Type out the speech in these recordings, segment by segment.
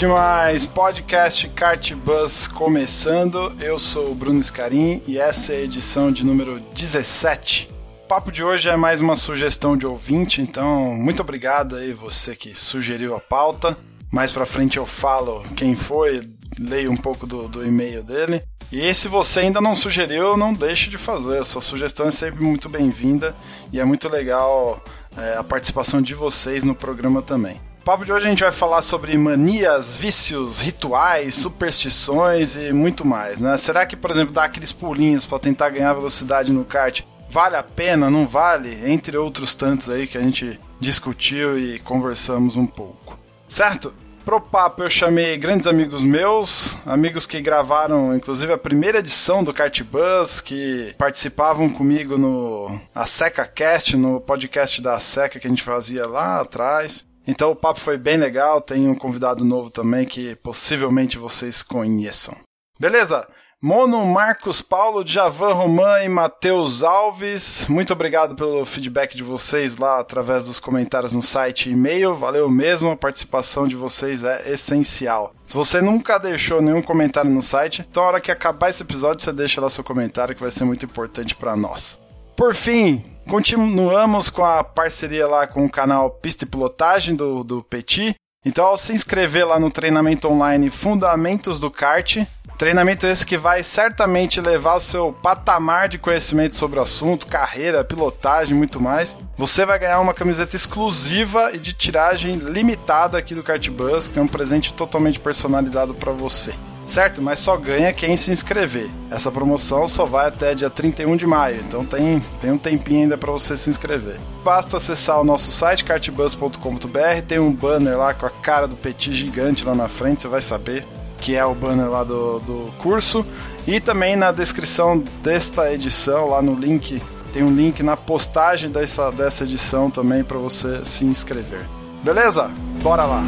Demais! Podcast Kart Bus começando. Eu sou o Bruno Scarim e essa é a edição de número 17. O papo de hoje é mais uma sugestão de ouvinte, então muito obrigado aí você que sugeriu a pauta. Mais pra frente eu falo quem foi, leio um pouco do, do e-mail dele. E se você ainda não sugeriu, não deixe de fazer. A sua sugestão é sempre muito bem-vinda e é muito legal é, a participação de vocês no programa também. Papo de hoje a gente vai falar sobre manias, vícios, rituais, superstições e muito mais, né? Será que, por exemplo, dar aqueles pulinhos para tentar ganhar velocidade no kart vale a pena, não vale? Entre outros tantos aí que a gente discutiu e conversamos um pouco. Certo? Pro papo eu chamei grandes amigos meus, amigos que gravaram inclusive a primeira edição do Kart Bus, que participavam comigo no a Seca Cast, no podcast da Seca que a gente fazia lá atrás. Então o papo foi bem legal, tem um convidado novo também que possivelmente vocês conheçam. Beleza? Mono, Marcos Paulo, Javan Roman e Matheus Alves, muito obrigado pelo feedback de vocês lá através dos comentários no site e e-mail. Valeu mesmo, a participação de vocês é essencial. Se você nunca deixou nenhum comentário no site, então na hora que acabar esse episódio você deixa lá seu comentário que vai ser muito importante para nós. Por fim, continuamos com a parceria lá com o canal Pista e Pilotagem do, do Petit. Então, ao se inscrever lá no treinamento online Fundamentos do Kart, treinamento esse que vai certamente levar o seu patamar de conhecimento sobre o assunto, carreira, pilotagem muito mais. Você vai ganhar uma camiseta exclusiva e de tiragem limitada aqui do Kart Bus, que é um presente totalmente personalizado para você certo? Mas só ganha quem se inscrever. Essa promoção só vai até dia 31 de maio, então tem, tem um tempinho ainda para você se inscrever. Basta acessar o nosso site cartbus.com.br, tem um banner lá com a cara do Petit gigante lá na frente, você vai saber que é o banner lá do, do curso. E também na descrição desta edição, lá no link, tem um link na postagem dessa, dessa edição também para você se inscrever. Beleza? Bora lá!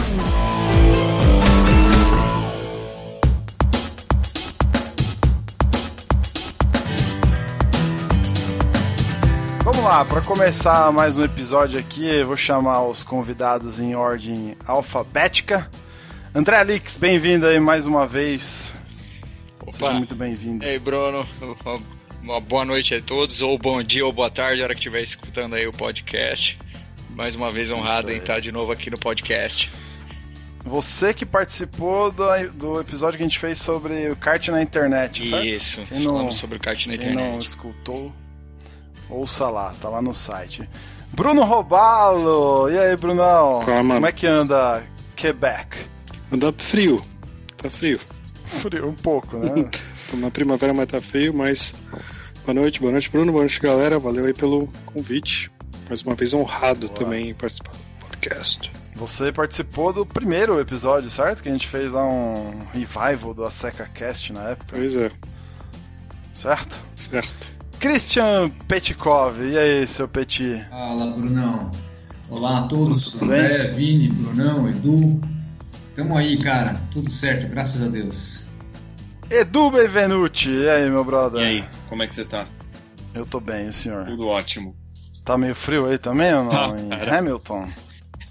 Vamos lá, para começar mais um episódio aqui, eu vou chamar os convidados em ordem alfabética. André Alix, bem-vindo aí mais uma vez. Opa. Seja muito bem-vindo. Ei, Bruno. Uma boa noite a todos, ou bom dia ou boa tarde, a hora que estiver escutando aí o podcast. Mais uma vez honrado em estar de novo aqui no podcast. Você que participou do, do episódio que a gente fez sobre o kart na internet, certo? Isso, Quem não- falamos sobre o kart na Quem não internet. escutou, ouça lá, tá lá no site. Bruno Robalo! E aí, Brunão? Fala, mano. Como é que anda Quebec? Anda frio. Tá frio. Frio um pouco, né? Tô na primavera, mas tá frio, mas. Boa noite, boa noite, Bruno. Boa noite, galera. Valeu aí pelo convite. Mais uma vez honrado Boa. também em participar do podcast. Você participou do primeiro episódio, certo? Que a gente fez lá um revival do Aseca Cast na época, Pois é, certo? certo. Christian Petkov, e aí, seu Petit? Fala, Brunão. Olá a todos. Tudo André, Vini, Brunão, Edu. Tamo aí, cara. Tudo certo, graças a Deus. Edu Benvenuti, e aí, meu brother? E aí, como é que você tá? Eu tô bem, o senhor? Tudo ótimo. Tá meio frio aí também ou não? Tá, em cara. Hamilton?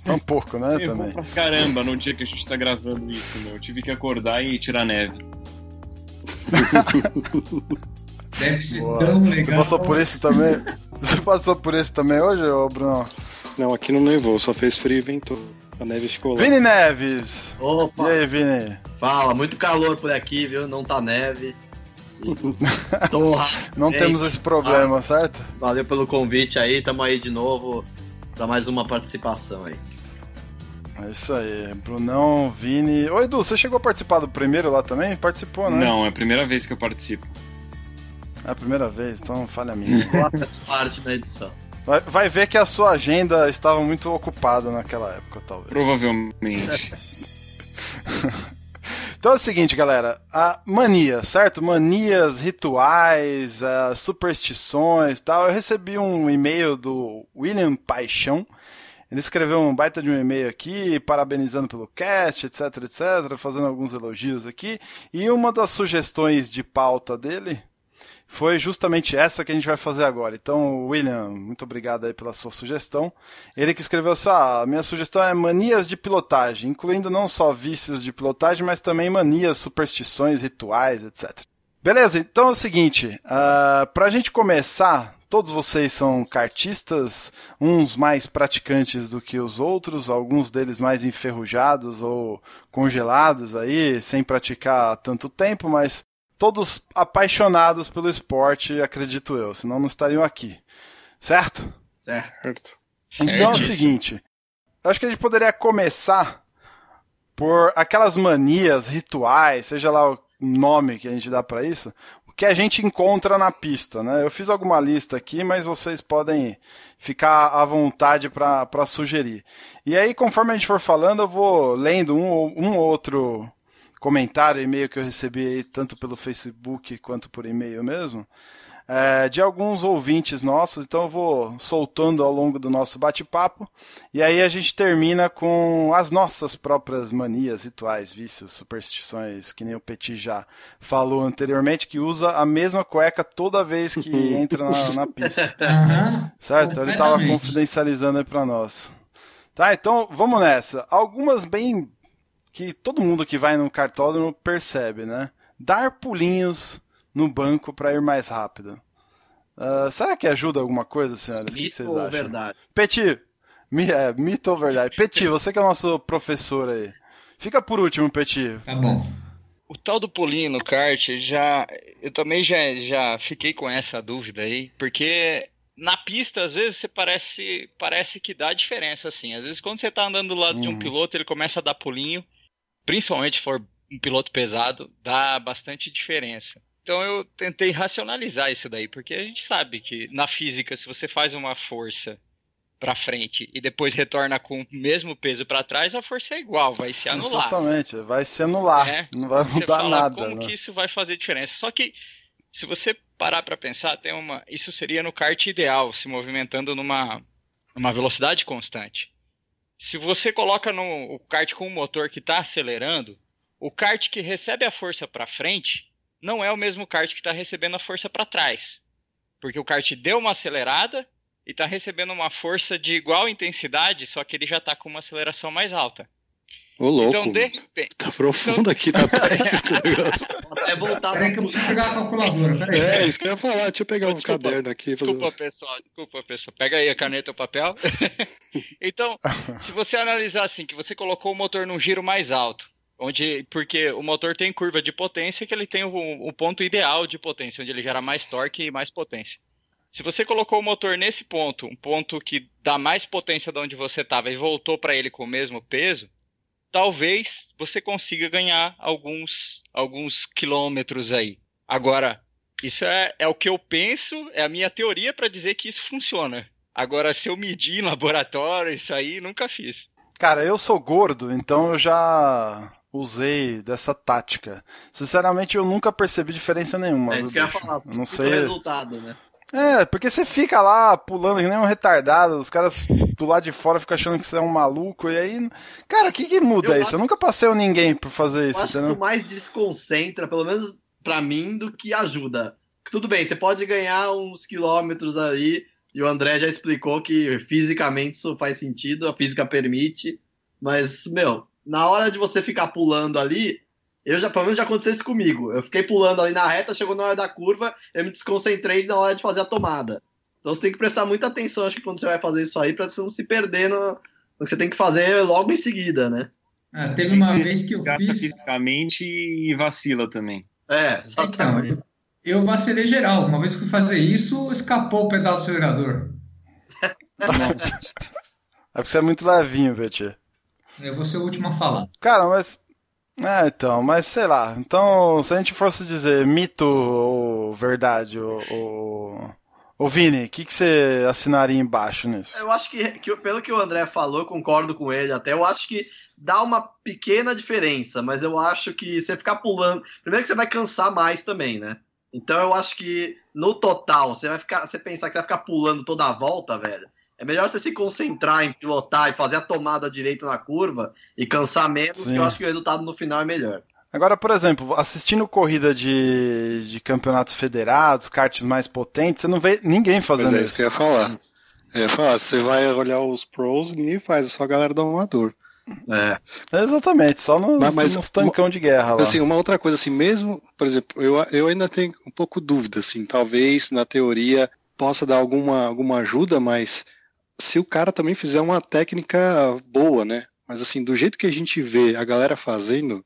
Tá um pouco, né, Eu também? pra caramba no dia que a gente tá gravando isso, meu. Eu tive que acordar e tirar neve. Deve ser Boa. tão Você legal. passou por isso também? Você passou por isso também hoje, ô Bruno? Não, aqui não nevou, só fez frio e ventou. A neve ficou lá. Vini Neves! Opa, E aí, Vini? fala, muito calor por aqui, viu? Não tá neve. Não temos esse problema, certo? Valeu pelo convite aí, tamo aí de novo pra mais uma participação aí. É isso aí, Brunão, Vini. Ô Edu, você chegou a participar do primeiro lá também? Participou, né? Não, é a primeira vez que eu participo. É a primeira vez, então falha minha. Coloca essa parte na edição. Vai, vai ver que a sua agenda estava muito ocupada naquela época, talvez. Provavelmente. Então é o seguinte, galera. A mania, certo? Manias, rituais, uh, superstições tal. Eu recebi um e-mail do William Paixão. Ele escreveu um baita de um e-mail aqui, parabenizando pelo cast, etc, etc, fazendo alguns elogios aqui. E uma das sugestões de pauta dele foi justamente essa que a gente vai fazer agora. Então, William, muito obrigado aí pela sua sugestão. Ele que escreveu assim: ah, minha sugestão é manias de pilotagem, incluindo não só vícios de pilotagem, mas também manias, superstições, rituais, etc. Beleza, então é o seguinte, uh, para a gente começar, todos vocês são cartistas, uns mais praticantes do que os outros, alguns deles mais enferrujados ou congelados aí, sem praticar tanto tempo, mas todos apaixonados pelo esporte, acredito eu, senão não estariam aqui. Certo? Certo. Então é o seguinte, acho que a gente poderia começar por aquelas manias, rituais, seja lá o nome que a gente dá para isso, que a gente encontra na pista, né? Eu fiz alguma lista aqui, mas vocês podem ficar à vontade para sugerir. E aí, conforme a gente for falando, eu vou lendo um, um outro comentário, e-mail que eu recebi aí, tanto pelo Facebook quanto por e-mail mesmo, é, de alguns ouvintes nossos, então eu vou soltando ao longo do nosso bate-papo, e aí a gente termina com as nossas próprias manias, rituais, vícios, superstições, que nem o Petit já falou anteriormente, que usa a mesma cueca toda vez que entra na, na pista. Certo? Ele estava confidencializando aí para nós. Tá, então vamos nessa. Algumas bem que todo mundo que vai no cartódromo percebe, né? Dar pulinhos no banco para ir mais rápido. Uh, será que ajuda alguma coisa, senhoras? Mito o que vocês ou acham? verdade? Peti, mi, é, mito ou verdade? Peti, você que é o nosso professor aí. Fica por último, Peti. Tá bom. O tal do pulinho no kart, já, eu também já, já fiquei com essa dúvida aí, porque na pista, às vezes, você parece, parece que dá diferença, assim. Às vezes, quando você tá andando do lado de um Uhum. piloto, ele começa a dar pulinho, principalmente se for um piloto pesado, dá bastante diferença. Então eu tentei racionalizar isso daí, porque a gente sabe que na física, se você faz uma força para frente e depois retorna com o mesmo peso para trás, a força é igual, vai se anular. Exatamente, vai se anular. É, Não vai mudar nada. como né? que isso vai fazer diferença. Só que se você parar para pensar, tem uma, isso seria no kart ideal, se movimentando numa, numa velocidade constante. Se você coloca no o kart com um motor que está acelerando, o kart que recebe a força para frente não é o mesmo kart que está recebendo a força para trás, porque o kart deu uma acelerada e está recebendo uma força de igual intensidade, só que ele já está com uma aceleração mais alta. Ô, louco. então, de repente, Tá profundo aqui na técnica o negócio. É voltar Peraí que eu preciso pegar a calculadora. Peraí. É, isso que eu ia falar. Deixa eu pegar um Desculpa, caderno aqui. Fazer... Desculpa, pessoal, desculpa, pessoal. Pega aí a caneta e o papel. então, se você analisar assim, que você colocou o motor num giro mais alto, onde porque o motor tem curva de potência que ele tem o, o ponto ideal de potência, onde ele gera mais torque e mais potência. Se você colocou o motor nesse ponto, um ponto que dá mais potência de onde você estava e voltou para ele com o mesmo peso, talvez você consiga ganhar alguns, alguns quilômetros aí. Agora, isso é, é o que eu penso, é a minha teoria para dizer que isso funciona. Agora, se eu medir em laboratório, isso aí nunca fiz. Cara, eu sou gordo, então eu já usei dessa tática. Sinceramente, eu nunca percebi diferença nenhuma. É isso que eu ia falar. Eu não sei. resultado, né? É, porque você fica lá pulando que nem um retardado, os caras do lado de fora ficam achando que você é um maluco, e aí. Cara, o que, que muda Eu isso? Eu nunca passei a ninguém por fazer Eu isso, acho que isso mais desconcentra, pelo menos pra mim, do que ajuda. Tudo bem, você pode ganhar uns quilômetros ali, e o André já explicou que fisicamente isso faz sentido, a física permite, mas, meu, na hora de você ficar pulando ali, eu já, pelo menos já aconteceu isso comigo. Eu fiquei pulando ali na reta, chegou na hora da curva, eu me desconcentrei na hora de fazer a tomada. Então você tem que prestar muita atenção, acho que quando você vai fazer isso aí, pra você não se perder no, no que você tem que fazer logo em seguida, né? Ah, teve uma vez que eu fiz. fisicamente e vacila também. É, Então, exatamente. eu- eu vacilei geral. Uma vez que fui fazer isso, escapou o pedal do acelerador. É porque você é muito levinho, Petit. Eu vou ser o último a falar. Cara, mas. É, então, mas sei lá. Então, se a gente fosse dizer mito ou verdade, ou, ou, Ô Vini, o que, que você assinaria embaixo nisso? Eu acho que, que, pelo que o André falou, concordo com ele até. Eu acho que dá uma pequena diferença, mas eu acho que você ficar pulando. Primeiro que você vai cansar mais também, né? Então eu acho que no total, você vai ficar. Você pensar que você vai ficar pulando toda a volta, velho. É melhor você se concentrar em pilotar e fazer a tomada direita na curva e cansar menos, Sim. que eu acho que o resultado no final é melhor. Agora, por exemplo, assistindo corrida de, de campeonatos federados, karts mais potentes, você não vê ninguém fazendo é isso isso. que eu ia falar. Eu ia falar, você vai olhar os pros, ninguém faz, é só a galera do amador. É. Exatamente, só nos, Mas- mas nos tancão de guerra lá. Assim, uma outra coisa, assim, mesmo, por exemplo, eu, eu ainda tenho um pouco dúvida, assim, talvez na teoria possa dar alguma, alguma ajuda, mas se o cara também fizer uma técnica boa, né? Mas assim, do jeito que a gente vê a galera fazendo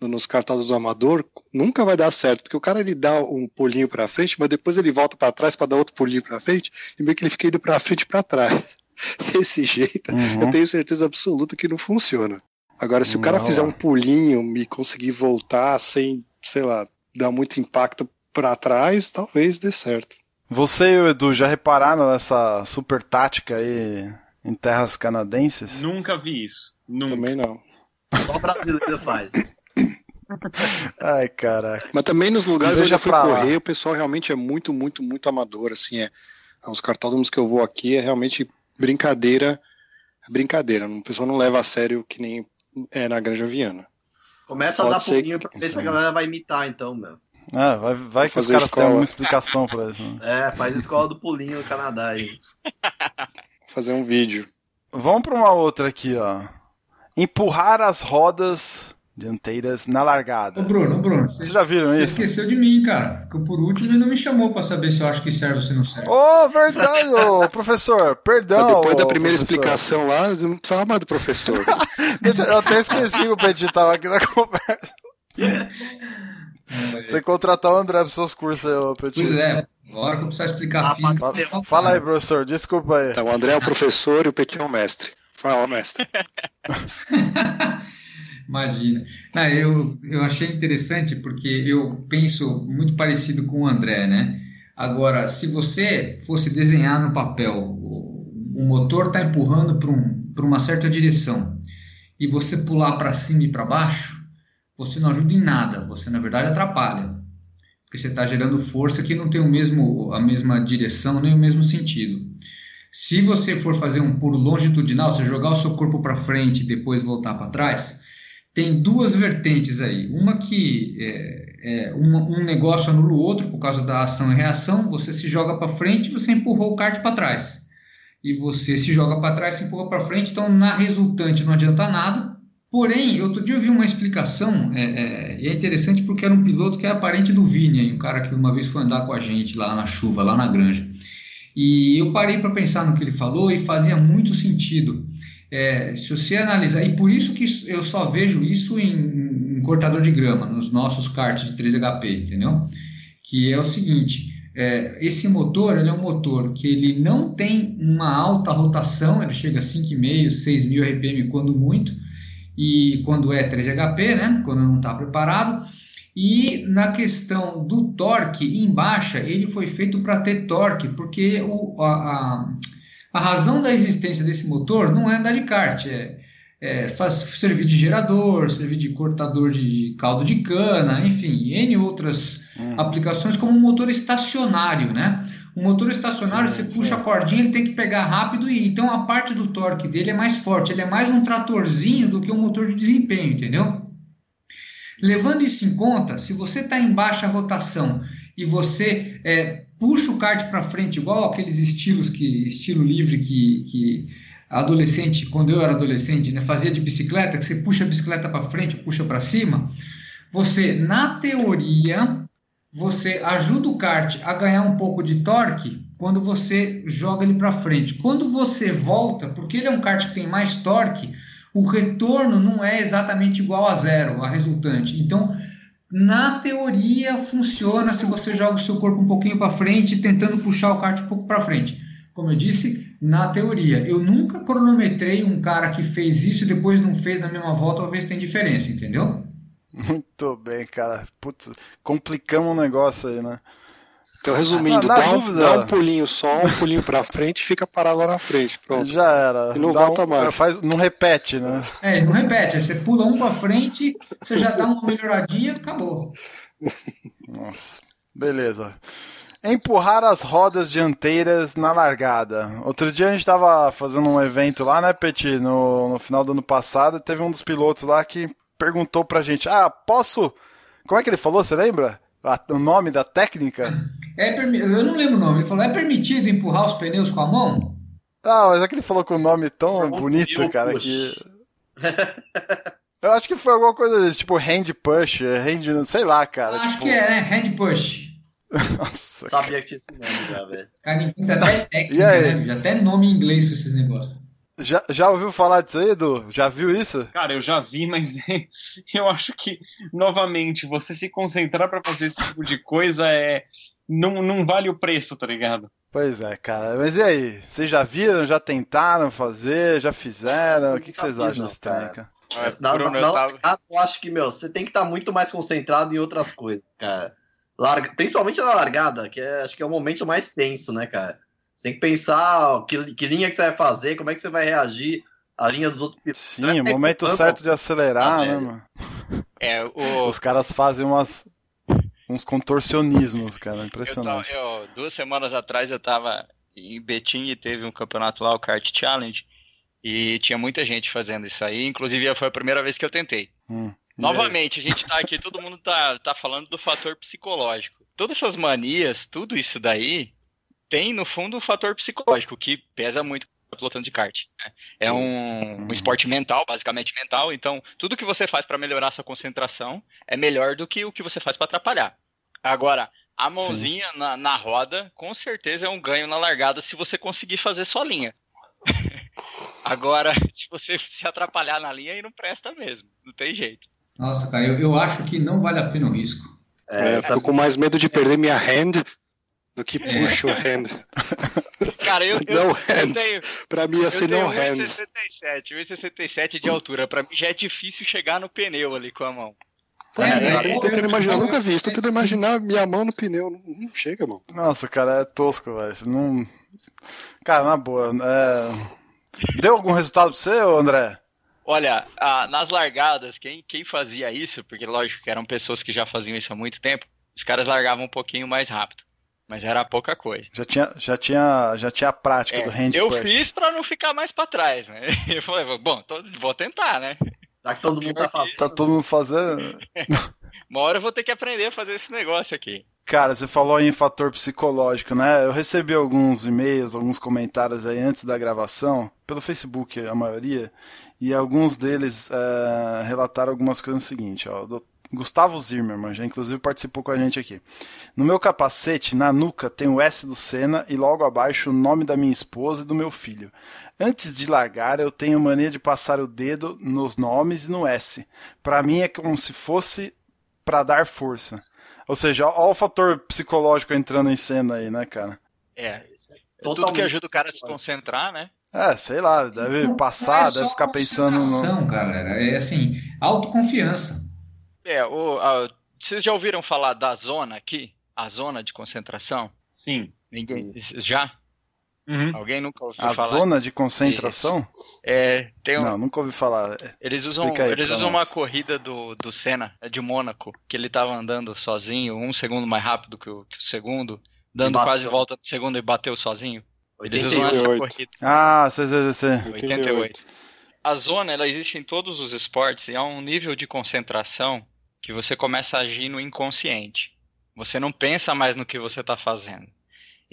no- nos cartazes do amador, nunca vai dar certo, porque o cara ele dá um pulinho pra frente, mas depois ele volta pra trás pra dar outro pulinho pra frente, e meio que ele fica indo pra frente e pra trás. Desse jeito, Uhum. eu tenho certeza absoluta que não funciona. Agora, se o cara Não, fizer ó. um pulinho e conseguir voltar sem, sei lá, dar muito impacto pra trás, talvez dê certo. Você e o Edu já repararam essa super tática aí em terras canadenses? Nunca vi isso. Nunca. Também não. Só o brasileiro faz. Ai, caraca. Mas também nos lugares onde eu fui pra lá. correr, o pessoal realmente é muito, muito, muito amador, assim, é. Os cartódromos que eu vou aqui é realmente brincadeira, brincadeira. O pessoal não leva a sério que nem é na Granja Viana. Começa a Pode dar ser pulinho pra ver se a galera vai imitar, então, meu. Ah, vai, vai que os fazer caras escola. têm alguma explicação pra isso. né? É, faz escola do pulinho no Canadá aí. Fazer um vídeo. Vamos pra uma outra aqui, ó. Empurrar as rodas dianteiras na Ô, largada. Bruno, ô, Bruno, você, Vocês já viram você isso? esqueceu de mim, cara. Ficou por último e não me chamou pra saber se eu acho que serve ou se não serve. Ô, verdade, ô, professor. Perdão. Mas depois da primeira professor. explicação lá, eu não precisava mais do professor. Eu até esqueci que o Petit tava aqui na conversa. Você tem que contratar o André pros seus cursos aí, ô Petit. Pois é, agora que eu precisar explicar Ah, física. Fala, fala aí, professor. Desculpa aí. então, o André é o professor e o Petit é o mestre. Fala, mestre. Imagina. Não, eu, eu achei interessante porque eu penso muito parecido com o André, né? Agora, se você fosse desenhar no papel, o, o motor está empurrando para um, pra uma certa direção e você pular para cima e para baixo, você não ajuda em nada, você na verdade atrapalha. Porque você está gerando força que não tem o mesmo, a mesma direção nem o mesmo sentido. Se você for fazer um pulo longitudinal, você jogar o seu corpo para frente e depois voltar para trás, tem duas vertentes aí. Uma que é, é, um negócio anula o outro por causa da ação e reação. Você se joga para frente e você empurrou o kart para trás. E você se joga para trás e empurra para frente. Então, na resultante, não adianta nada. Porém, outro dia eu vi uma explicação, é, é, e é interessante porque era um piloto que é parente do Vini, um cara que uma vez foi andar com a gente lá na chuva, lá na granja. E eu parei para pensar no que ele falou e fazia muito sentido. É, se você analisar, e por isso que eu só vejo isso em, em cortador de grama, nos nossos karts de 3HP, entendeu? Que é o seguinte, é, esse motor, ele é um motor que ele não tem uma alta rotação, ele chega a 5,5, 6 mil RPM quando muito, e quando é 3HP, né? Quando não está preparado. E na questão do torque em baixa, ele foi feito para ter torque, porque o, a, a, a razão da existência desse motor não é andar de kart, é, é faz, servir de gerador, servir de cortador de, de caldo de cana, enfim, N outras Hum. aplicações como um motor estacionário, né? O motor estacionário, Sim, você sim. puxa a cordinha, ele tem que pegar rápido e. Então a parte do torque dele é mais forte, ele é mais um tratorzinho do que um motor de desempenho, entendeu? Levando isso em conta, se você está em baixa rotação e você é, puxa o kart para frente, igual aqueles estilos que estilo livre que, que adolescente, quando eu era adolescente, né, fazia de bicicleta, que você puxa a bicicleta para frente, puxa para cima, você na teoria você ajuda o kart a ganhar um pouco de torque quando você joga ele para frente. Quando você volta, porque ele é um kart que tem mais torque, o retorno não é exatamente igual a zero, a resultante. Então, na teoria, funciona se você joga o seu corpo um pouquinho para frente, tentando puxar o kart um pouco para frente. Como eu disse, na teoria. Eu nunca cronometrei um cara que fez isso e depois não fez na mesma volta para ver se tem diferença, entendeu? Muito bem, cara. Putz, complicamos o negócio aí, né? Então, resumindo, Na- na dá, um, dá um pulinho só, um pulinho pra frente e fica parado lá na frente. Pronto. Já era. E não Dá volta um- mais. Faz, não repete, né? É, não repete, aí você pula um pra frente, você já dá uma melhoradinha, acabou. Nossa, beleza. Empurrar as rodas dianteiras na largada. Outro dia a gente tava fazendo um evento lá, né, Peti? No, no final do ano passado, teve um dos pilotos lá que perguntou pra gente: Ah, posso. Como é que ele falou? Você lembra? A- o nome da técnica? É Eu não lembro o nome, ele falou, é permitido empurrar os pneus com a mão? Ah, mas é que ele falou com o nome tão bonito, eu cara, push. que. Eu acho que foi alguma coisa desse, tipo hand push, hand, sei lá, cara. Acho tipo... que é, né? Hand push. Nossa, Sabia que tinha esse nome já, velho. Cara, inventa até E técnica, né? Já até nome em inglês pra esses negócios. Já, já ouviu falar disso aí, Edu? Já viu isso? Cara, eu já vi, mas eu acho que, novamente, você se concentrar pra fazer esse tipo de coisa é. Não, não vale o preço, tá ligado? Pois é, cara. Mas e aí? Vocês já viram? Já tentaram fazer? Já fizeram? O que, que vocês acham desse não? Mas, Na, Bruno, na, eu acho que, meu, você tem que estar muito mais concentrado em outras coisas, cara. Larga, principalmente na largada, que é, acho que é o momento mais tenso, né, cara? Você tem que pensar ó, que, que linha que você vai fazer, como é que você vai reagir à linha dos outros pilotos. Sim, o É, momento é, certo de acelerar, Ah, né, velho. mano? É, o, Os caras fazem umas, uns contorcionismos, cara. Eu Impressionante. eu- duas semanas atrás eu tava em Betim e teve um campeonato lá, o Kart Challenge, e tinha muita gente fazendo isso aí, inclusive foi a primeira vez que eu tentei. Hum. Aí? Novamente, a gente tá aqui, todo mundo tá, tá falando do fator psicológico. Todas essas manias, tudo isso daí, tem no fundo um fator psicológico, que pesa muito pilotando de kart. né? É um, um esporte mental, basicamente mental, então tudo que você faz para melhorar sua concentração é melhor do que o que você faz para atrapalhar. Agora, a mãozinha na, na roda, com certeza é um ganho na largada se você conseguir fazer sua linha. Agora, se você se atrapalhar na linha, aí não presta mesmo. Não tem jeito. Nossa, cara, eu, eu acho que não vale a pena o risco. É, eu sabe- fico com mais medo de perder minha hand do que puxo o hand. Cara, eu, eu, No eu hands. tenho, Pra mim ia eu ser tenho no hands. 1,67, 1,67 de altura. Pra mim já é difícil chegar no pneu ali com a mão. É, É, eu tô tentando imaginar, eu nunca vi isso. Tô tentando imaginar minha mão no pneu. Não, não chega, mano. Nossa, cara, é tosco, velho. Não... Cara, na boa. é- Deu algum resultado pra você, André? Olha, a- nas largadas, quem, quem fazia isso, porque lógico que eram pessoas que já faziam isso há muito tempo, os caras largavam um pouquinho mais rápido. Mas era pouca coisa. Já tinha, já tinha, já tinha a prática É, do hand eu push. fiz pra não ficar mais pra trás, né? Eu falei, bom, tô- vou tentar, né? Já que todo mundo tá fazendo. Tá todo mundo fazendo. Uma hora eu vou ter que aprender a fazer esse negócio aqui. Cara, você falou em fator psicológico, né? Eu recebi alguns e-mails, alguns comentários aí antes da gravação, pelo Facebook, a maioria, e alguns deles eh, relataram algumas coisas no seguinte, ó. Do Gustavo Zimmermann, já inclusive participou com a gente aqui. No meu capacete, na nuca, tem o S do Senna e logo abaixo o nome da minha esposa e do meu filho. Antes de largar, eu tenho mania de passar o dedo nos nomes e no S. Pra mim é como se fosse pra dar força. Ou seja, olha o fator psicológico entrando em cena aí, né, cara? É, Isso é tudo que ajuda o cara a se concentrar, né? É, sei lá, deve Não passar, é deve ficar pensando no. galera. É assim, autoconfiança. É, o, a- vocês já ouviram falar da zona aqui? A zona de concentração? Sim. Ninguém. Já? Uhum. Alguém nunca ouviu A falar? zona de concentração? É, tem um, Não, nunca ouvi falar. Eles usam, eles usam nós. uma corrida do, do Senna, é de Mônaco, que ele tava andando sozinho, um segundo mais rápido que o, que o segundo, dando quase volta do segundo e bateu sozinho. Eles usam essa 88. corrida. Ah, sei, sei, sei. 88. A zona, ela existe em todos os esportes e há um nível de concentração que você começa a agir no inconsciente. Você não pensa mais no que você está fazendo.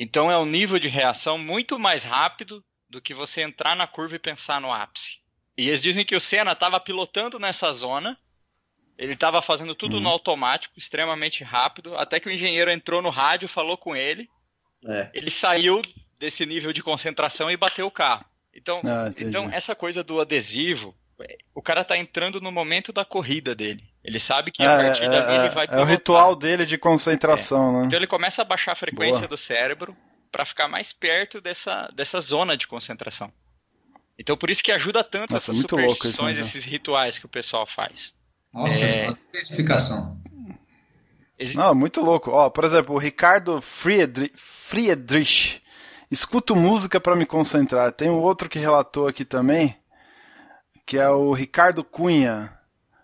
Então é um nível de reação muito mais rápido do que você entrar na curva e pensar no ápice. E eles dizem que o Senna estava pilotando nessa zona, ele estava fazendo tudo Uhum. no automático, extremamente rápido, até que o engenheiro entrou no rádio, falou com ele, É. ele saiu desse nível de concentração e bateu o carro. Então, Ah, então, essa coisa do adesivo, o cara tá entrando no momento da corrida dele. Ele sabe que É, a partir é, dali ele é, vai é o ritual dele de concentração, né? Então ele começa a baixar a frequência Boa. do cérebro para ficar mais perto dessa, dessa zona de concentração. Então por isso que ajuda tanto Nossa, essas louco isso, superstições, né, esses rituais que o pessoal faz. Nossa, É. explicação. Exi- Não, muito louco. Ó, por exemplo, o Ricardo Friedrich, Friedrich escuto música para me concentrar. Tem um outro que relatou aqui também, que é o Ricardo Cunha.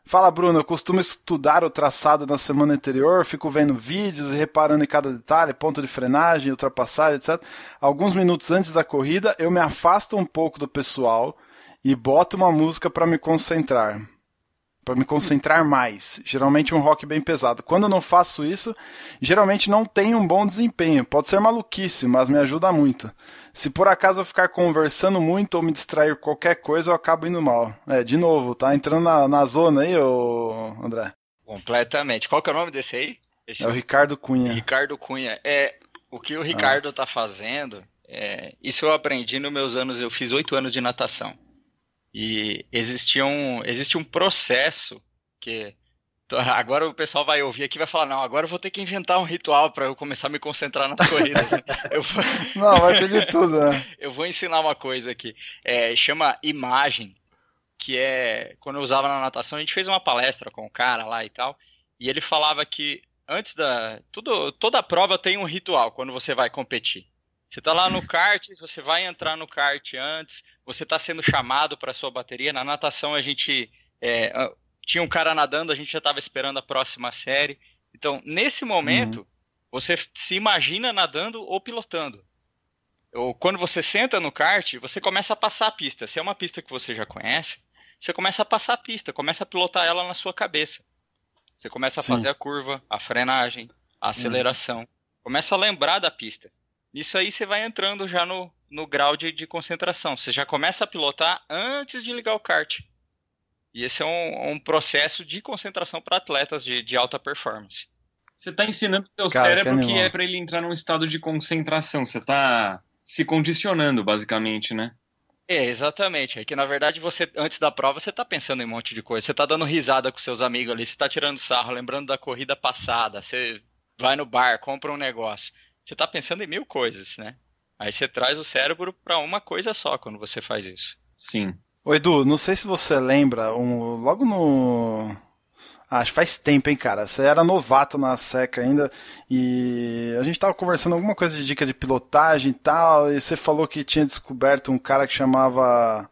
Fala, Bruno, eu costumo estudar o traçado na semana anterior, fico vendo vídeos e reparando em cada detalhe, ponto de frenagem, ultrapassagem, etc. Alguns minutos antes da corrida, eu me afasto um pouco do pessoal e boto uma música para me concentrar. Para me concentrar mais. Geralmente um rock bem pesado. Quando eu não faço isso, geralmente não tenho um bom desempenho. Pode ser maluquice, mas me ajuda muito. Se por acaso eu ficar conversando muito ou me distrair com qualquer coisa, eu acabo indo mal. É, de novo, tá entrando na, na zona aí, ô André. Completamente. Qual que é o nome desse aí? Esse É o Ricardo Cunha. Ricardo Cunha. É, o que o Ricardo tá fazendo, é, isso eu aprendi nos meus anos, eu fiz oito anos de natação. E existia um, existe um processo que Agora o pessoal vai ouvir aqui e vai falar: não, agora eu vou ter que inventar um ritual para eu começar a me concentrar nas corridas. vou, Não, vai ter de tudo, né? eu vou ensinar uma coisa aqui. É, chama imagem, que é. Quando eu usava na natação, a gente fez uma palestra com o cara lá e tal. E ele falava que antes da. Tudo, toda prova tem um ritual quando você vai competir. Você tá lá no kart, você vai entrar no kart antes, você tá sendo chamado para sua bateria. Na natação a gente. é, tinha um cara nadando, a gente já estava esperando a próxima série. Então, nesse momento, você se imagina nadando ou pilotando. Ou quando você senta no kart, você começa a passar a pista. Se é uma pista que você já conhece, você começa a passar a pista, começa a pilotar ela na sua cabeça. Você começa a Sim. fazer a curva, a frenagem, a aceleração. Começa a lembrar da pista. Isso aí você vai entrando já no, no grau de, de concentração. Você já começa a pilotar antes de ligar o kart. E esse é um, um processo de concentração para atletas de, de alta performance. Você tá ensinando o teu Cara, que cérebro que, animal. é pra ele entrar num estado de concentração. Você tá se condicionando, basicamente, né? É, exatamente. É que na verdade você, antes da prova, você tá pensando em um monte de coisa. Você tá dando risada com seus amigos ali, você tá tirando sarro, lembrando da corrida passada. Você vai no bar, compra um negócio. Você tá pensando em mil coisas, né? Aí você traz o cérebro para uma coisa só quando você faz isso. Sim. Ô Edu, não sei se você lembra, um, logo no. Ah, Acho que faz tempo, hein, cara. Você era novato na SECA ainda e a gente tava conversando alguma coisa de dica de pilotagem e tal, e você falou que tinha descoberto um cara que chamava.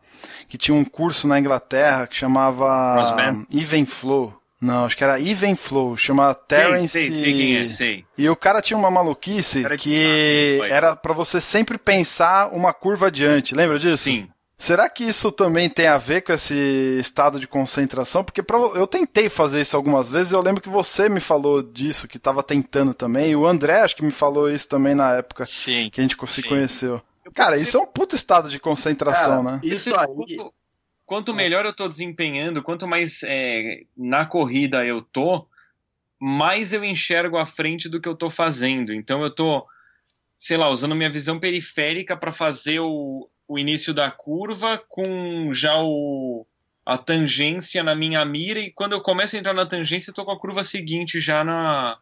que tinha um curso na Inglaterra que chamava Crossman? Even Flow. Não, acho que era Even Flow, chama Terence. Sei, sei, sei quem é, sei. E o cara tinha uma maluquice Cara, que vai. era pra você sempre pensar uma curva adiante. Lembra disso? Sim. Será que isso também tem a ver com esse estado de concentração? Porque pra- eu tentei fazer isso algumas vezes, eu lembro que você me falou disso, que estava tentando também, e o André acho que me falou isso também na época Sim. que a gente se Sim. conheceu. Cara, isso é um puto estado de concentração, né? Isso aí. Quanto, quanto melhor eu tô desempenhando, quanto mais é, na corrida eu tô, mais eu enxergo à frente do que eu tô fazendo. Então eu tô, sei lá, usando minha visão periférica para fazer o, o início da curva com já o a tangência na minha mira e quando eu começo a entrar na tangência eu tô com a curva seguinte já na,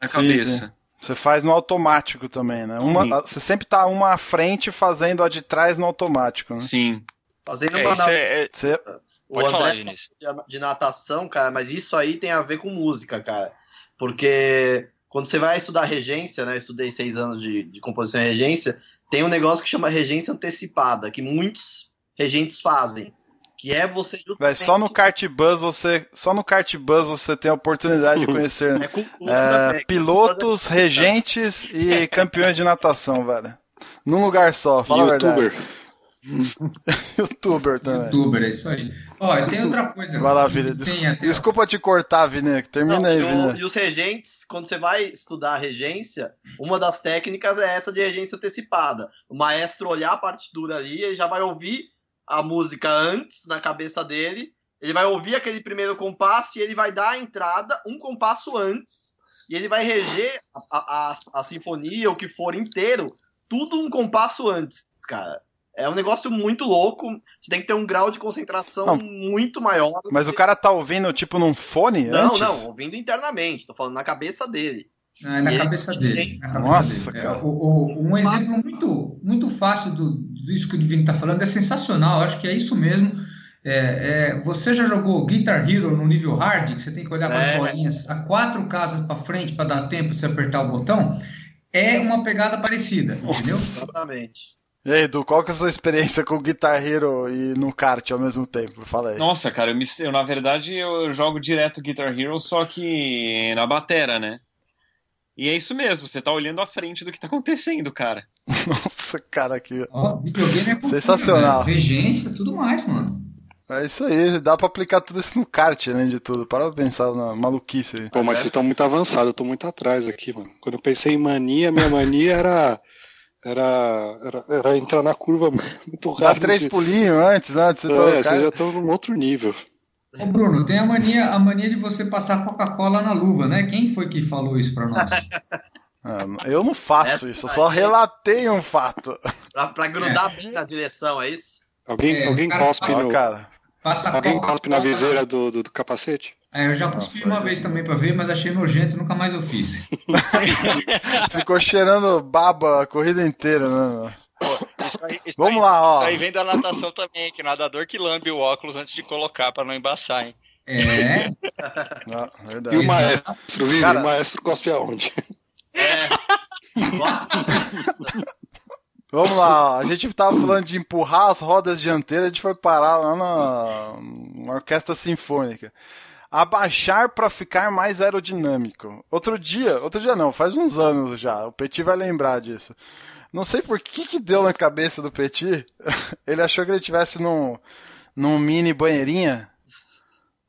na Sim, cabeça. Você faz no automático também, né? Uma, Sim. você sempre tá uma à frente fazendo a de trás no automático, né? Sim. Fazendo É, uma isso é- é- Você, o pode falar, André Vinícius. de- de natação, cara, mas isso aí tem a ver com música, cara. Porque quando você vai estudar regência, né? Eu estudei seis anos de, de composição e regência, tem um negócio que chama regência antecipada, que muitos regentes fazem. Que é você Véi, só no kart bus você, só no kart bus você tem a oportunidade de conhecer É cultura é, técnica. pilotos, regentes e campeões de natação, velho. Num lugar só, fala a verdade. Youtuber. Também. Youtuber, é isso aí. Ó, e tem outra coisa. Vai lá, Vini. Desculpa, até- desculpa te cortar, Vini. Termina Não, aí, e, Vini. e os regentes, quando você vai estudar a regência, uma das técnicas é essa de regência antecipada. O maestro olhar a partitura ali, ele já vai ouvir a música antes na cabeça dele, ele vai ouvir aquele primeiro compasso e ele vai dar a entrada um compasso antes, e ele vai reger a, a, a- a sinfonia, o que for inteiro, tudo um compasso antes, cara. É um negócio muito louco. Você tem que ter um grau de concentração Não. muito maior. Mas o cara tá ouvindo, tipo, num fone Não, antes? não, ouvindo internamente, tô falando na cabeça dele. Ah, é na ele- cabeça dele. na cabeça Nossa, dele. É, cara. o- o- um exemplo muito, muito fácil do, disso que o Divino está falando é sensacional. Eu acho que é isso mesmo. É, é, você já jogou Guitar Hero no nível hard, que você tem que olhar para as É. bolinhas a quatro casas para frente para dar tempo de você apertar o botão? É uma pegada parecida, entendeu? Exatamente. E aí, Edu, qual que é a sua experiência com Guitar Hero e no kart ao mesmo tempo? Fala aí. Nossa, cara, eu, me- eu, na verdade eu jogo direto Guitar Hero, só que na batera, né? E é isso mesmo, você tá olhando à frente do que tá acontecendo, cara. Nossa, cara, aqui. Ó, videogame é cultura, Sensacional. né? Regência, tudo mais, mano. É isso aí, dá pra aplicar tudo isso no kart, além de tudo. Para pra pensar na maluquice aí. Pô, mas vocês estão muito avançados, eu tô muito atrás aqui, mano. Quando eu pensei em mania, minha mania era. Era, era, era entrar na curva muito Dá rápido. três pulinhos antes, né? Você É, vocês já estão num outro nível. Ô, Bruno, tem a mania, a mania de você passar Coca-Cola na luva, né? Quem foi que falou isso pra nós? Ah, eu não faço Essa isso, eu só aí- relatei um fato. Pra, pra grudar bem na direção, é isso? Alguém, É, alguém cospe Ó, no. cara. Passa Alguém cospe na viseira do, do, do capacete? É, eu já cuspi Nossa, uma é. vez também pra ver, mas achei nojento, nunca mais eu fiz. Ficou cheirando baba a corrida inteira, né? Pô, isso aí, isso Vamos aí- lá, ó. Isso aí vem da natação também, que nadador que lambe o óculos antes de colocar pra não embaçar, hein? É, Não, E verdade. o Exato. maestro, Vivi? Cara- O maestro cospe aonde? É. Vamos lá, ó. a gente tava falando de empurrar as rodas dianteiras, a gente foi parar lá na, na orquestra sinfônica. Abaixar para ficar mais aerodinâmico. Outro dia, outro dia não, faz uns anos já, o Petit vai lembrar disso. Não sei por que que deu na cabeça do Petit, ele achou que ele tivesse num, num mini banheirinha,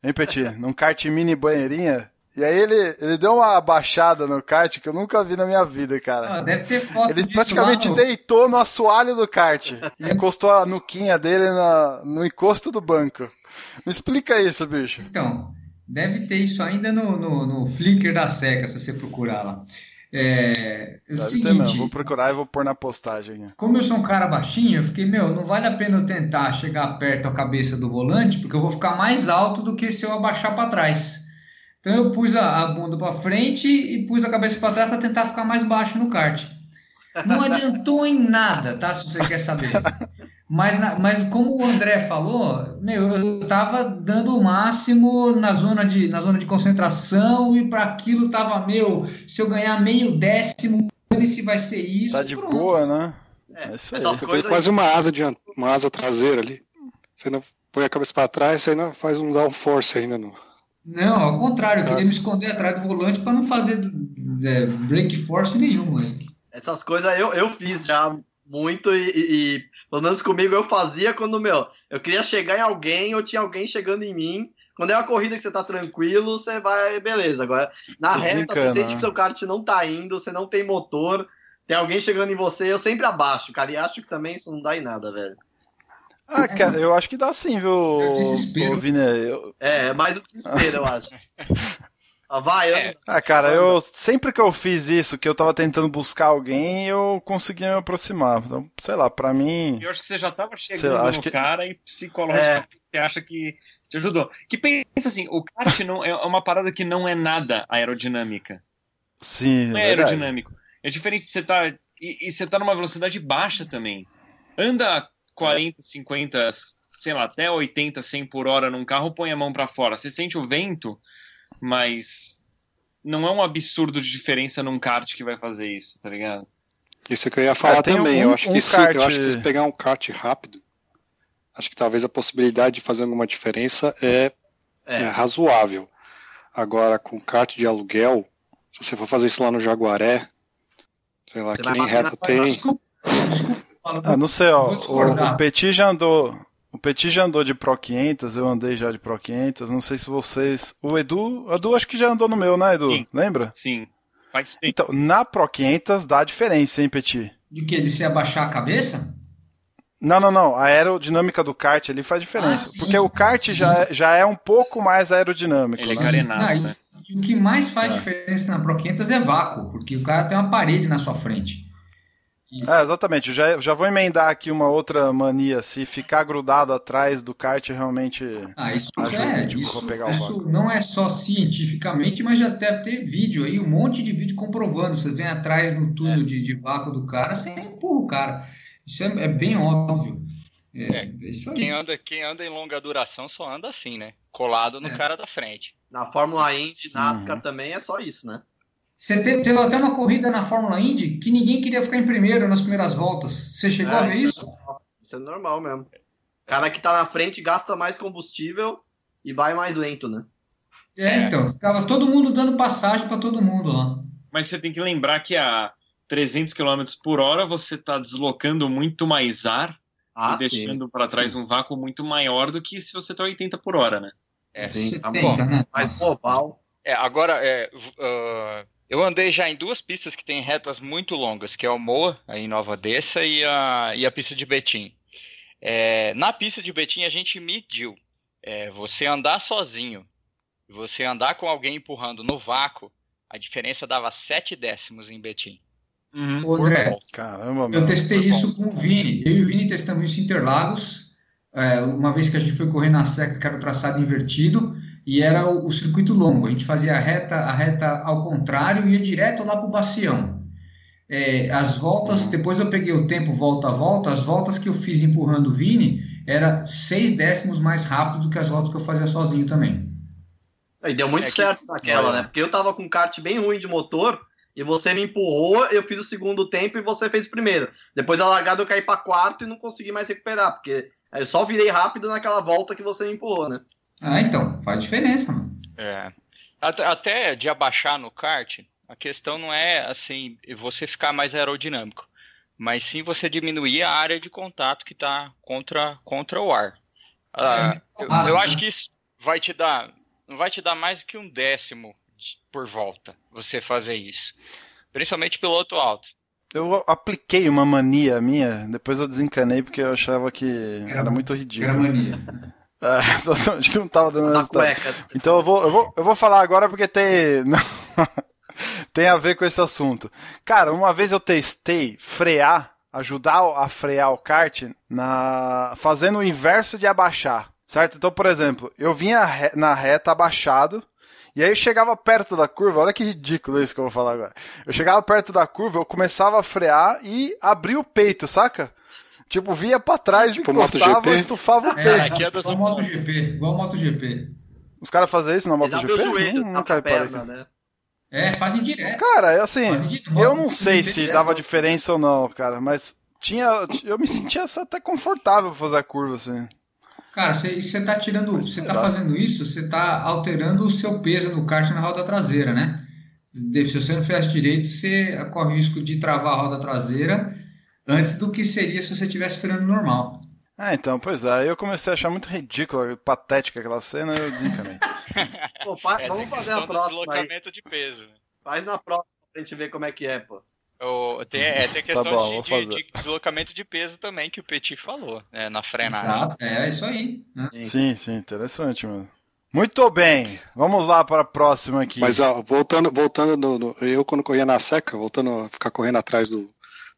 hein Petit? Num kart mini banheirinha, e aí ele, ele deu uma abaixada no kart que eu nunca vi na minha vida, cara. Ah, deve ter foto Ele disso praticamente deitou no assoalho do kart e encostou a nuquinha dele na- no encosto do banco. Me explica isso, bicho. Então, deve ter isso ainda no, no, no Flickr da Seca, se você procurar lá. É, é o Deve ter mesmo. seguinte, Vou procurar e vou pôr na postagem. como eu sou um cara baixinho, eu fiquei, meu, não vale a pena eu tentar chegar perto da cabeça do volante, porque eu vou ficar mais alto do que se eu abaixar para trás. Então eu pus a, a bunda para frente e pus a cabeça para trás para tentar ficar mais baixo no kart. Não adiantou em nada, tá? Se você quer saber. Mas, na- mas como o André falou, meu, eu tava dando o máximo na zona de, na zona de concentração e para aquilo tava, meu, se eu ganhar meio décimo, se vai ser isso. Tá de pronto. boa, né? É, É isso aí. Você coisas quase uma asa, diant... uma asa traseira ali. Você não põe a cabeça pra trás, você ainda faz um downforce ainda no. Não, ao contrário, eu queria me esconder atrás do volante para não fazer é, break force nenhum. né? Essas coisas eu, eu fiz já muito e, e- e, pelo menos comigo eu fazia quando, meu, eu queria chegar em alguém ou tinha alguém chegando em mim. Quando é uma corrida que você tá tranquilo, você vai, beleza. Agora, na reta, você sente né? que seu kart não tá indo, você não tem motor, tem alguém chegando em você, eu sempre abaixo, cara. E acho que também isso não dá em nada, velho. Ah, cara, eu acho que dá sim, viu, É Vini? Eu- É, é mais o desespero, eu acho. Ah, vai, eu... É. Ah, cara, eu sempre que eu fiz isso, que eu tava tentando buscar alguém, eu conseguia me aproximar. Então, sei lá, pra mim. Eu acho que você já tava chegando lá, acho no que- cara e psicologicamente É. você acha que te ajudou. Que pensa assim, o kart não, é uma parada que não é nada aerodinâmica. Sim, Não é verdade. aerodinâmico. É diferente de você tá. E, e você tá numa velocidade baixa também. Anda 40, 50, sei lá, até 80, 100 por hora num carro, põe a mão pra fora. Você sente o vento, mas não é um absurdo de diferença num kart que vai fazer isso, tá ligado? Isso que eu ia falar É, também. um- eu, acho um que se, kart- eu acho que se pegar um kart rápido, acho que talvez a possibilidade de fazer alguma diferença é, é É, razoável. Agora, com kart de aluguel, se você for fazer isso lá no Jaguaré, sei lá, Você que nem reta na tem. Desculpa, desculpa, fala, Ah, não sei, ó. O, o Petit já andou. O Petit já andou de Pro 500, eu andei já de Pro 500. Não sei se vocês. O Edu. O Edu acho que já andou no meu, né, Edu? Sim. Lembra? Sim. Faz tempo. Então, na Pro 500 dá diferença, hein, Petit? De que? De se abaixar a cabeça? Não, não, não. A aerodinâmica do kart ali faz diferença. Ah, sim, porque o kart sim. já, é- já é um pouco mais aerodinâmico. Ele é né? carenado, Ah, e- né? E o que mais faz É. diferença na Pro 500 é vácuo, porque o cara tem uma parede na sua frente. É, exatamente. Eu Já, já vou emendar aqui uma outra mania. Se ficar grudado atrás do kart, realmente. Ah, isso Ajuda, é, tipo, isso, vou pegar o isso não é só cientificamente, mas já deve ter vídeo aí, um monte de vídeo comprovando. Você vem atrás no túnel de, de vácuo do cara, você empurra o cara. Isso é, é bem óbvio. É, É, isso aí. Quem anda, quem anda em longa duração só anda assim, né? Colado no É. cara da frente. Na Fórmula Indy, NASCAR Uhum. também é só isso, né? Você teve, teve até uma corrida na Fórmula Indy que ninguém queria ficar em primeiro nas primeiras voltas. Você chegou a É, ver isso isso? Isso é normal mesmo. O cara que tá na frente gasta mais combustível e vai mais lento, né? É, É. então, ficava todo mundo dando passagem para todo mundo lá. Mas você tem que lembrar que a 300 km por hora você está deslocando muito mais ar Ah, e sim. deixando para trás um vácuo muito maior do que se você está 80 por hora, né? É. Sim, tá 70, né? Mais global. É, agora, é, ah, eu andei já em duas pistas que tem retas muito longas, que é o Moa, aí em Nova Odessa, e a, e a pista de Betim. É, na pista de Betim a gente mediu. É, você andar sozinho, você andar com alguém empurrando no vácuo, a diferença dava 7 décimos em Betim. Ô, André. Caramba, eu meu. testei isso com o Vini. Eu e o Vini testamos isso em Interlagos. é, uma vez que a gente foi correr na seca, que era o traçado invertido, e era o, o circuito longo. A gente fazia a reta, a reta ao contrário e ia direto lá para o Bacião. É, as voltas, depois eu peguei o tempo volta a volta, as voltas que eu fiz empurrando o Vini era seis décimos mais rápido do que as voltas que eu fazia sozinho também. E deu muito É que- certo naquela, Olha. né? Porque eu tava com um kart bem ruim de motor e você me empurrou, eu fiz o segundo tempo e você fez o primeiro. Depois da largada eu caí pra quarto e não consegui mais recuperar, porque eu só virei rápido naquela volta que você me empurrou, né? Ah, então, faz diferença, mano. É. Até, de abaixar no kart, a questão não é assim você ficar mais aerodinâmico, mas sim você diminuir a área de contato que está contra, contra o ar. Ah, eu, fácil, eu né? acho que isso vai te dar, não vai te dar mais que um décimo por volta você fazer isso, principalmente piloto alto. Eu apliquei uma mania minha, depois eu desencanei porque eu achava que era, Era- muito Que era ridículo. mania. É, acho que não tava dando Na resultado. cueca. Então eu vou, eu vou, eu vou falar agora porque tem, não, tem a ver com esse assunto. Cara, uma vez eu testei frear, ajudar a frear o kart na fazendo o inverso de abaixar, certo? Então, por exemplo, eu vinha re- na reta abaixado e aí eu chegava perto da curva, olha que ridículo isso que eu vou falar agora. Eu chegava perto da curva, eu começava a frear e abria o peito, saca? Tipo, vinha pra trás, Tipo encostava e estufava o É, peito. aqui é das igual MotoGP, igual MotoGP. Os caras fazem isso na Eles abrem MotoGP? o joelho, tapa nunca a reparei. perna, né? É, fazem direto. Cara, é assim, eu não sei se direto. dava diferença ou não, cara, mas tinha, eu me sentia até confortável pra fazer a curva, assim. Cara, você, tá tirando, você tá fazendo isso, você tá alterando o seu peso no kart na roda traseira, né? De- Se você não faz direito, você corre o risco de travar a roda traseira antes do que seria se você estivesse freando normal. Ah, então, pois é, aí eu comecei a achar muito ridícula, patética aquela cena eu desencanei. Pô, fa- É, vamos fazer a próxima aí. deslocamento de peso. Faz na próxima pra gente ver como é que é, pô. Tem, é, tem a questão Tá bom, de- de, fazer. de deslocamento de peso também que o Petit falou, né, na frenagem. Exato, é isso aí. né? Sim, sim, interessante, mano. Muito bem, vamos lá para a próxima aqui. Mas ó, voltando, voltando no, no- eu quando corria na seca, voltando a ficar correndo atrás do,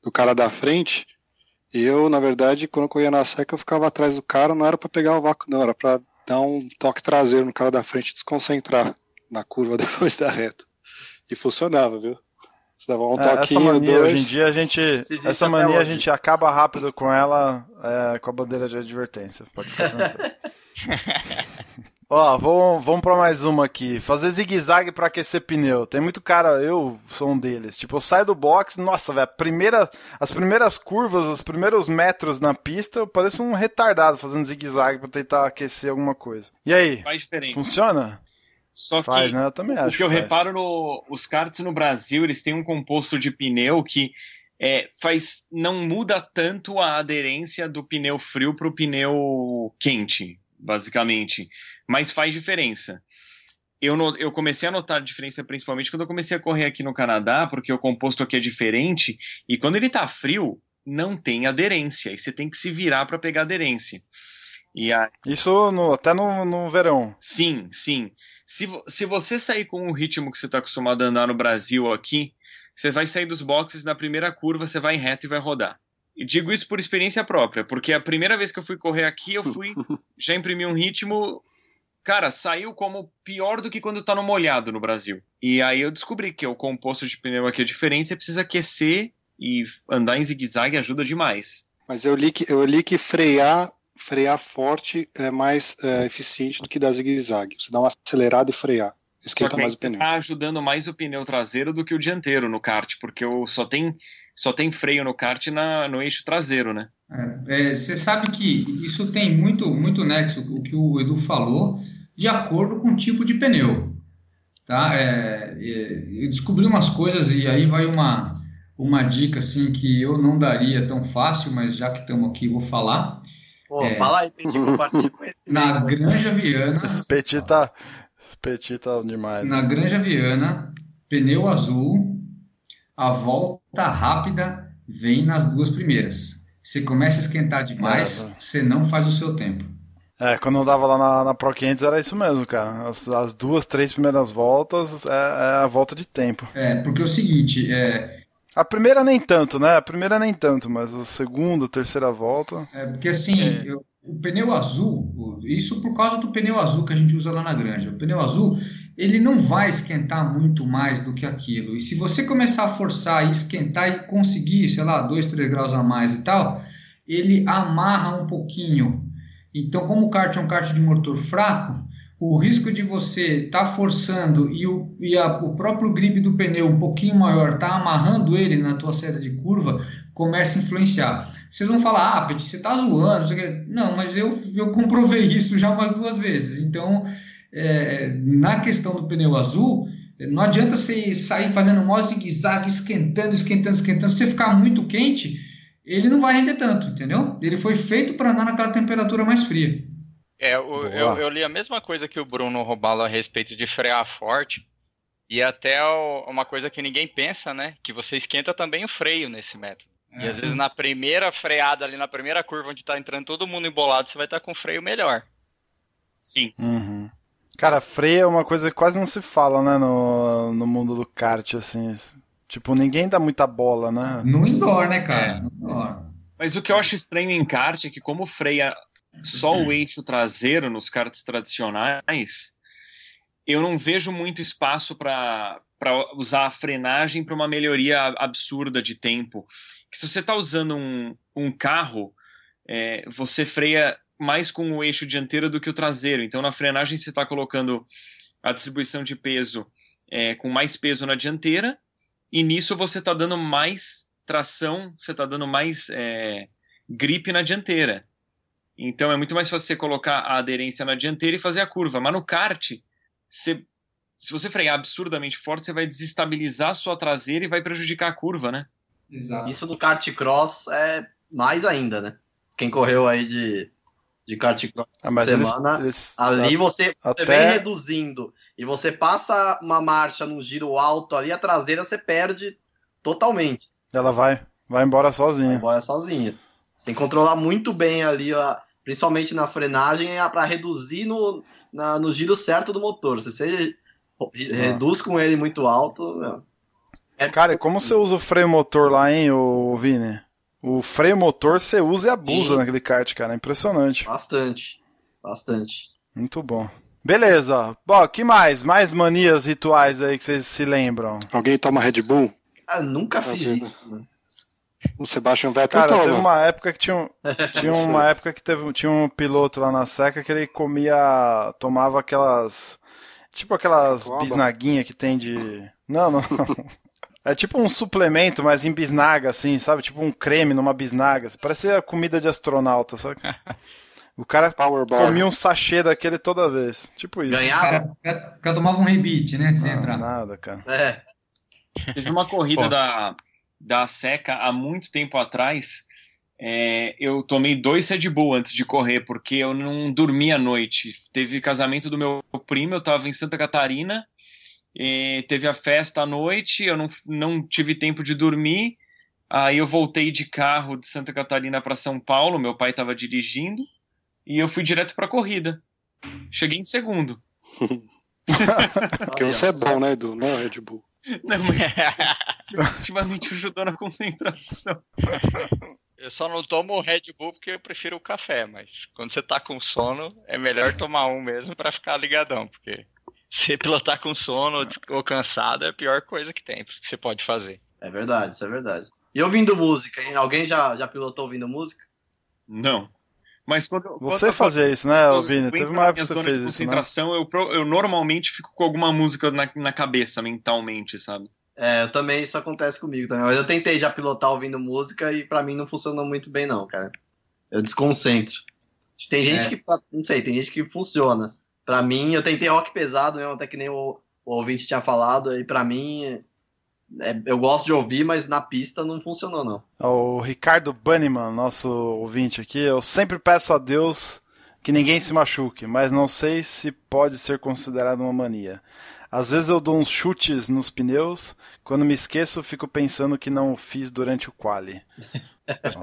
do cara da frente, eu, na verdade, quando eu corria na seca, eu ficava atrás do cara, não era pra pegar o vácuo, não, era pra dar um toque traseiro no cara da frente e desconcentrar na curva depois da reta. E funcionava, viu? Você dava um É, essa toquinho, mania dois. hoje em dia a gente, existe essa mania a gente acaba rápido com ela, é, com a bandeira de advertência. Pode ficar. Ó, vamos, vamos pra mais uma aqui. Fazer zigue-zague pra aquecer pneu. Tem muito cara, eu sou um deles. Tipo, eu saio do box, nossa, velho, primeira, as primeiras curvas, os primeiros metros na pista, eu pareço um retardado fazendo zigue-zague pra tentar aquecer alguma coisa. E aí, Faz diferença. funciona? Só que Faz, né? Eu também o acho. que eu faz. reparo no, os karts no Brasil, eles têm um composto de pneu que é, faz não muda tanto a aderência do pneu frio para o pneu quente, basicamente, mas faz diferença. Eu, no- eu comecei a notar a diferença principalmente quando eu comecei a correr aqui no Canadá, porque o composto aqui é diferente, e quando ele tá frio, não tem aderência, e você tem que se virar para pegar aderência. E a, Isso no- até no, no verão. Sim, sim. Se, se você sair com o ritmo que você está acostumado a andar no Brasil aqui, você vai sair dos boxes na primeira curva, você vai reto e vai rodar. Digo isso por experiência própria, porque a primeira vez que eu fui correr aqui, eu fui já imprimi um ritmo, cara, saiu como pior do que quando tá no molhado no Brasil. E aí eu descobri que o composto de pneu aqui é diferente, você precisa aquecer e andar em zigue-zague ajuda demais. Mas eu li que, eu li que frear, frear forte é mais é, eficiente do que dar zigue-zague. Você dá uma acelerada e frear. Esquenta mais o pneu. Tá ajudando mais o pneu traseiro do que o dianteiro no kart, porque o, só, tem, só tem freio no kart na, no eixo traseiro, né? É, é, você sabe que isso tem muito, muito nexo, o que o Edu falou, de acordo com o tipo de pneu. Tá? É, é eu descobri umas coisas e aí vai uma, uma dica assim que eu não daria tão fácil, mas já que estamos aqui, vou falar. Pô, é, fala aí, tem compartilhar Na Granja Viana. Esse petit tá, esse petit tá demais. Na Granja Viana, pneu azul, a volta rápida vem nas duas primeiras. Você começa a esquentar demais, você não faz o seu tempo. É, quando eu dava lá na, na Pro 500 era isso mesmo, cara. As, as duas, três primeiras voltas é, é, a volta de tempo. É, porque é o seguinte, é, a primeira nem tanto, né? A primeira nem tanto, mas a segunda, terceira volta. É, porque assim, é. eu, o pneu azul, isso por causa do pneu azul que a gente usa lá na granja. O pneu azul, ele não vai esquentar muito mais do que aquilo. E se você começar a forçar e esquentar e conseguir, sei lá, 2, 3 graus a mais e tal, ele amarra um pouquinho. Então, como o kart é um kart de motor fraco, o risco de você estar tá forçando e, o, e a, o próprio grip do pneu um pouquinho maior tá amarrando ele na tua saída de curva começa a influenciar. Vocês vão falar, ah, Petit, você tá zoando, não, mas eu, eu comprovei isso já umas duas vezes. Então, é, na questão do pneu azul, não adianta você sair fazendo mó zigue-zague, esquentando, esquentando, esquentando. Se você ficar muito quente, ele não vai render tanto, entendeu? Ele foi feito para andar naquela temperatura mais fria. É, o, eu, eu, li a mesma coisa que o Bruno Robalo a respeito de frear forte. E até uma coisa que ninguém pensa, né? Que você esquenta também o freio nesse método. É. E às vezes na primeira freada, ali na primeira curva onde tá entrando todo mundo embolado, você vai estar tá com o freio melhor. Sim. Uhum. Cara, freio é uma coisa que quase não se fala, né, no, no mundo do kart, assim. Tipo, ninguém dá muita bola, né? No indoor, né, cara? É. No indoor. Mas o que eu acho estranho em kart é que como freia só o eixo traseiro nos karts tradicionais, eu não vejo muito espaço para usar a frenagem para uma melhoria absurda de tempo. Que se você está usando um, um carro, é, você freia mais com o eixo dianteiro do que o traseiro. Então, na frenagem, você está colocando a distribuição de peso é, com mais peso na dianteira, e nisso você está dando mais tração, você está dando mais é, grip na dianteira. Então é muito mais fácil você colocar a aderência na dianteira e fazer a curva. Mas no kart, você, se você frear absurdamente forte, você vai desestabilizar a sua traseira e vai prejudicar a curva, né? Exato. Isso no kart cross é mais ainda, né? Quem correu aí de, de kart cross ah, semana, eles, eles, ali você, até... você vem reduzindo e você passa uma marcha num giro alto ali, a traseira você perde totalmente. Ela vai, vai embora sozinha. Vai embora sozinha. Você tem que controlar muito bem ali a, principalmente na frenagem, é para reduzir no, na, no giro certo do motor. Se você ah. reduz com ele muito alto. É... Cara, como você usa o freio motor lá, hein, o Vini? O freio motor você usa e abusa Sim. naquele kart, cara. É impressionante. Bastante. Bastante. Muito bom. Beleza. Bom, que mais? Mais manias rituais aí que vocês se lembram? Alguém toma Red Bull? Ah, nunca fiz isso. Né? O Sebastian Vettel Cara, teve uma época que tinha, um, tinha uma época que teve, tinha um piloto lá na seca que ele comia, tomava aquelas, tipo aquelas bisnaguinhas que tem de, não, não, não. É tipo um suplemento, mas em bisnaga, assim, sabe? Tipo um creme numa bisnaga. Parece a comida de astronauta, sabe? O cara comia um sachê daquele toda vez. Tipo isso. Ganhava? O cara, cara tomava um rebite, né? Sem entrar. Nada, cara. É. Teve uma corrida da, da Seca há muito tempo atrás, é, eu tomei dois Red Bull antes de correr, porque eu não dormi à noite. Teve casamento do meu primo, eu estava em Santa Catarina, teve a festa à noite, eu não, não tive tempo de dormir. Aí eu voltei de carro de Santa Catarina para São Paulo, meu pai estava dirigindo, e eu fui direto para a corrida. Cheguei em segundo. Porque você é bom, né, Edu? Não é Red Bull. Não, mas ultimamente ajudou na concentração. Eu só não tomo Red Bull porque eu prefiro o café, mas quando você tá com sono, é melhor tomar um mesmo para ficar ligadão, porque se pilotar com sono ou cansado é a pior coisa que tem que você pode fazer. É verdade, isso é verdade. E ouvindo música, hein? Alguém já, já pilotou ouvindo música? Não. Mas quando, Você quando eu fazia isso, né, Vini? Teve uma na época que você fez de isso, né? concentração, eu, eu normalmente fico com alguma música na, na cabeça, mentalmente, sabe? É, eu também, isso acontece comigo também. Mas eu tentei já pilotar ouvindo música e pra mim não funcionou muito bem, não, cara. Eu desconcentro. Tem gente É. que, não sei, tem gente que funciona. Pra mim, eu tentei rock pesado mesmo, até que nem o, o ouvinte tinha falado, e pra mim, é, eu gosto de ouvir, mas na pista não funcionou, não. O Ricardo Banniman, nosso ouvinte aqui, eu sempre peço a Deus que ninguém se machuque, mas não sei se pode ser considerado uma mania. Às vezes eu dou uns chutes nos pneus, quando me esqueço fico pensando que não o fiz durante o quali.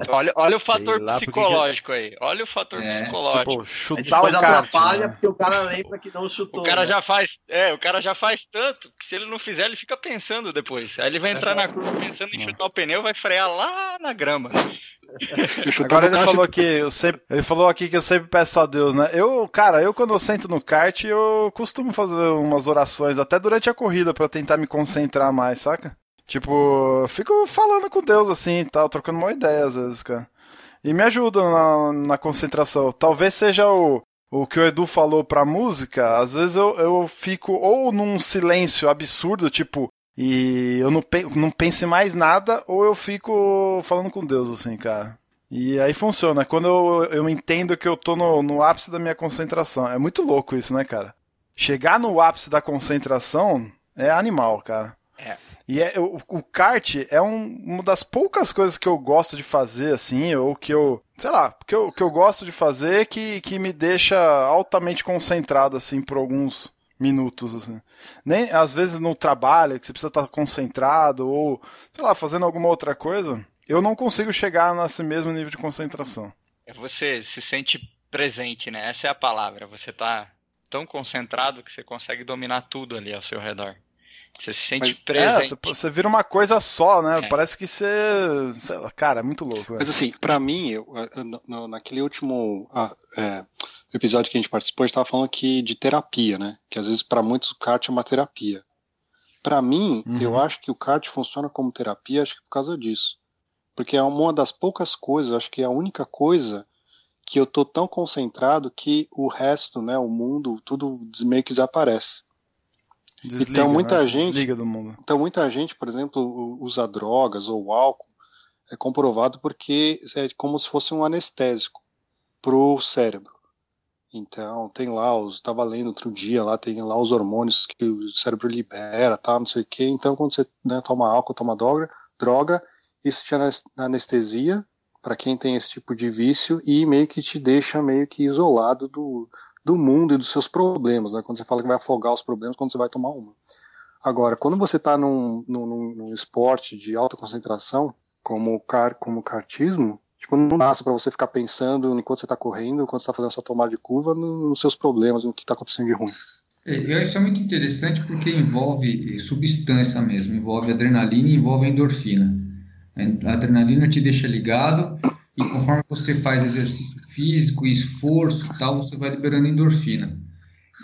Olha, olha o fator lá, porque que- psicológico aí. Olha o fator É, psicológico. Tipo, chutar depois o kart. atrapalha, né? porque o cara lembra que não chutou. O cara né? já faz, é, o cara já faz tanto que se ele não fizer, ele fica pensando depois. Aí ele vai entrar na curva pensando em chutar o pneu, vai frear lá na grama. Agora ele falou que eu sempre, ele falou aqui que eu sempre peço a Deus, né? Eu, cara, eu quando eu sento no kart, eu costumo fazer umas orações até durante a corrida pra tentar me concentrar mais, saca? Tipo, fico falando com Deus assim, e tal, trocando uma ideia às vezes, cara. E me ajuda na, na concentração. Talvez seja o, o que o Edu falou pra música, às vezes eu, eu fico ou num silêncio absurdo, tipo, e eu não, pe- não penso mais nada, ou eu fico falando com Deus, assim, cara. E aí funciona. Quando eu, eu entendo que eu tô no, no ápice da minha concentração. É muito louco isso, né, cara? Chegar no ápice da concentração é animal, cara. E é, o, o kart é um- uma das poucas coisas que eu gosto de fazer, assim, ou que eu. Sei lá, que eu, que eu gosto de fazer que, que me deixa altamente concentrado, assim, por alguns minutos, assim. Nem, às vezes no trabalho, que você precisa estar concentrado, ou, sei lá, fazendo alguma outra coisa, eu não consigo chegar nesse mesmo nível de concentração. É Você se sente presente, né? Essa é a palavra. Você tá tão concentrado que você consegue dominar tudo ali ao seu redor. Você se sente Mas- É, presente. você, você vira uma coisa só, né? É. Parece que você. Sei lá, cara, é muito louco. velho. Mas assim, pra mim, eu, no- no- naquele último ah, é, episódio que a gente participou, a gente tava falando aqui de terapia, né? Que às vezes pra muitos o kart é uma terapia. Pra mim, Uhum. eu acho que o kart funciona como terapia, acho que por causa disso. Porque é uma das poucas coisas, acho que é a única coisa que eu tô tão concentrado que o resto, né, o mundo, tudo meio que desaparece. Desliga, então, muita né? gente- Desliga do mundo. Então, muita gente, por exemplo, usa drogas ou álcool, é comprovado porque é como se fosse um anestésico pro cérebro. Então, tem lá, os estava lendo outro dia, lá tem lá os hormônios que o cérebro libera, tal, não sei o quê. Então, quando você né, toma álcool, toma droga, droga, isso te anes- anestesia para quem tem esse tipo de vício e meio que te deixa meio que isolado do, do mundo e dos seus problemas, né? Quando você fala que vai afogar os problemas quando você vai tomar uma. Agora, quando você está num, num, num- esporte de alta concentração, como o car, como o kartismo, tipo, não nasce para você ficar pensando enquanto você está correndo, enquanto você está fazendo a sua tomada de curva, no- nos seus problemas, no que está acontecendo de ruim. É, Isso é muito interessante porque envolve substância mesmo, envolve adrenalina e envolve endorfina. A adrenalina te deixa ligado e conforme você faz exercício físico, esforço tal, você vai liberando endorfina.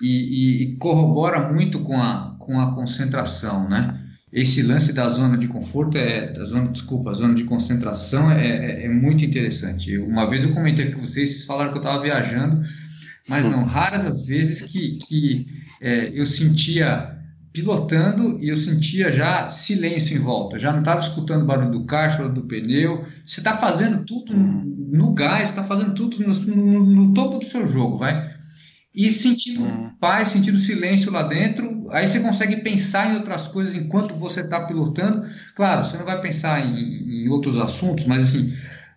E, e- e corrobora muito com a, com a concentração, né? Esse lance da zona de conforto, é, da zona, desculpa, a zona de concentração é, é, é muito interessante. Uma vez eu comentei com vocês, vocês falaram que eu estava viajando, mas não, raras as vezes que, que é, eu sentia pilotando e eu sentia já silêncio em volta. Já não estava escutando barulho do kart, barulho do pneu. Você está fazendo tudo no gás, está fazendo tudo no, no- no topo do seu jogo, vai. E sentindo Uhum. paz, sentindo silêncio lá dentro, aí você consegue pensar em outras coisas enquanto você está pilotando. Claro, você não vai pensar em, em outros assuntos, mas assim,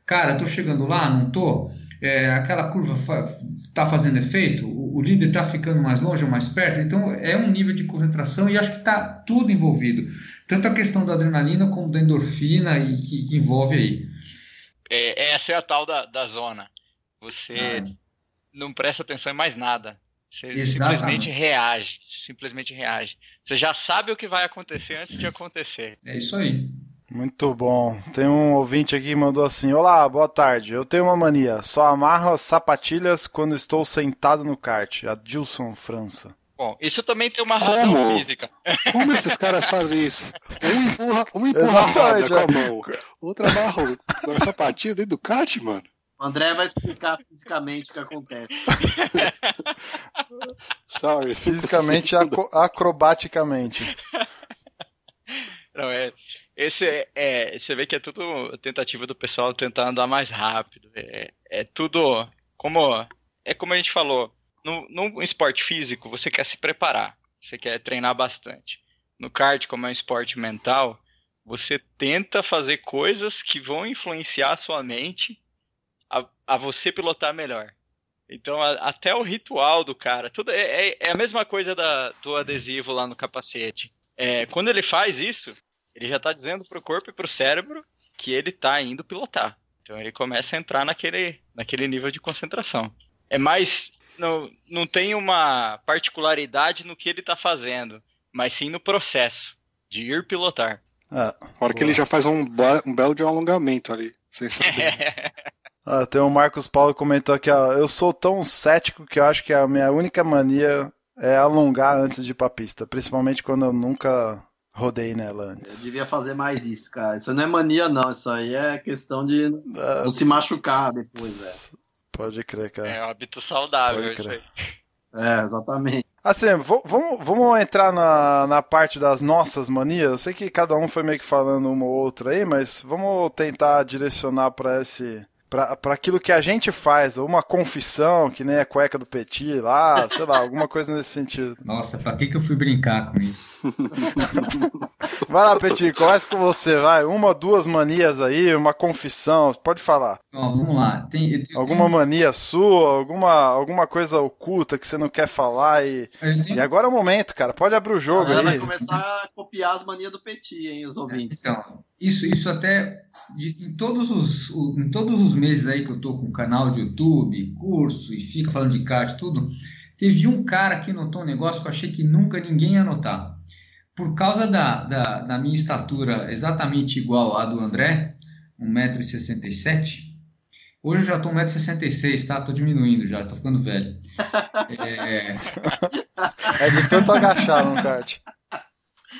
cara, tô chegando lá, não tô? É, aquela curva fa tá fazendo efeito? O, o líder tá ficando mais longe ou mais perto? Então é um nível de concentração e acho que está tudo envolvido. Tanto a questão da adrenalina como da endorfina e que, que envolve aí. É, essa é a tal da, da zona. Você Ah, não presta atenção em mais nada. Você Exatamente. simplesmente reage. Você simplesmente reage. Você já sabe o que vai acontecer antes de acontecer. é isso aí. Muito bom. Tem um ouvinte aqui que mandou assim: Olá, boa tarde. Eu tenho uma mania. Só amarro as sapatilhas quando estou sentado no kart. Adilson França. Bom, isso também tem uma razão Como? física. Como esses caras fazem isso? Um empurra, um empurra a roda com a mão, outro amarra a sapatilha dentro do kart, mano. O André vai explicar fisicamente o que acontece. Sorry. Fisicamente, aco- acrobaticamente. Não, é, esse é, é- Você vê que é tudo tentativa do pessoal tentar andar mais rápido. É, é tudo. Como. É como a gente falou. No, no esporte físico, você quer se preparar. Você quer treinar bastante. No kart, como é um esporte mental, você tenta fazer coisas que vão influenciar a sua mente a, a você pilotar melhor. Então, a- até o ritual do cara, tudo é, é- é a mesma coisa da- do adesivo lá no capacete. É, quando ele faz isso, ele já está dizendo para o corpo e para o cérebro que ele está indo pilotar. Então ele começa a entrar naquele, naquele nível de concentração. É mais. Não, não tem uma particularidade no que ele está fazendo, mas sim no processo de ir pilotar. É. A hora que ele já faz um, um belo de um alongamento ali, sem saber. Ah, tem o Marcos Paulo que comentou aqui, ó. Eu sou tão cético que eu acho que a minha única mania é alongar antes de ir pra pista. Principalmente quando eu nunca rodei nela Eu antes. devia fazer mais isso, cara. Isso não é mania, não. Isso aí é questão de Ah, não se machucar depois, velho. pode crer, cara. É um hábito saudável Pode isso crer. aí. É, exatamente. Assim, vamos, vamos entrar na, na parte das nossas manias. Eu sei que cada um foi meio que falando uma ou outra aí, mas vamos tentar direcionar pra esse. Pra, pra aquilo que a gente faz, ou uma confissão, que nem a cueca do Petit lá, sei lá, alguma coisa nesse sentido. Nossa, pra que, que eu fui brincar com isso? Vai lá, Petit, começa com você, vai. Uma, duas manias aí, uma confissão, pode falar. Ó, vamos lá. Tem, Alguma mania sua, alguma, alguma coisa oculta que você não quer falar e. tenho- E agora é o momento, cara. Pode abrir o jogo vai aí. começar a copiar as manias do Petit, hein, os ouvintes. Então, isso, isso até de- em, todos os, o- em todos os meses aí que eu tô com canal de YouTube, curso e fica falando de kart, tudo, teve um cara que notou um negócio que eu achei que nunca ninguém ia notar. Por causa da, da, da minha estatura exatamente igual à do André, 1,67m, hoje eu já tô 1,66m, tá? Tô diminuindo já, tô ficando velho. É, É de tanto agachar no kart.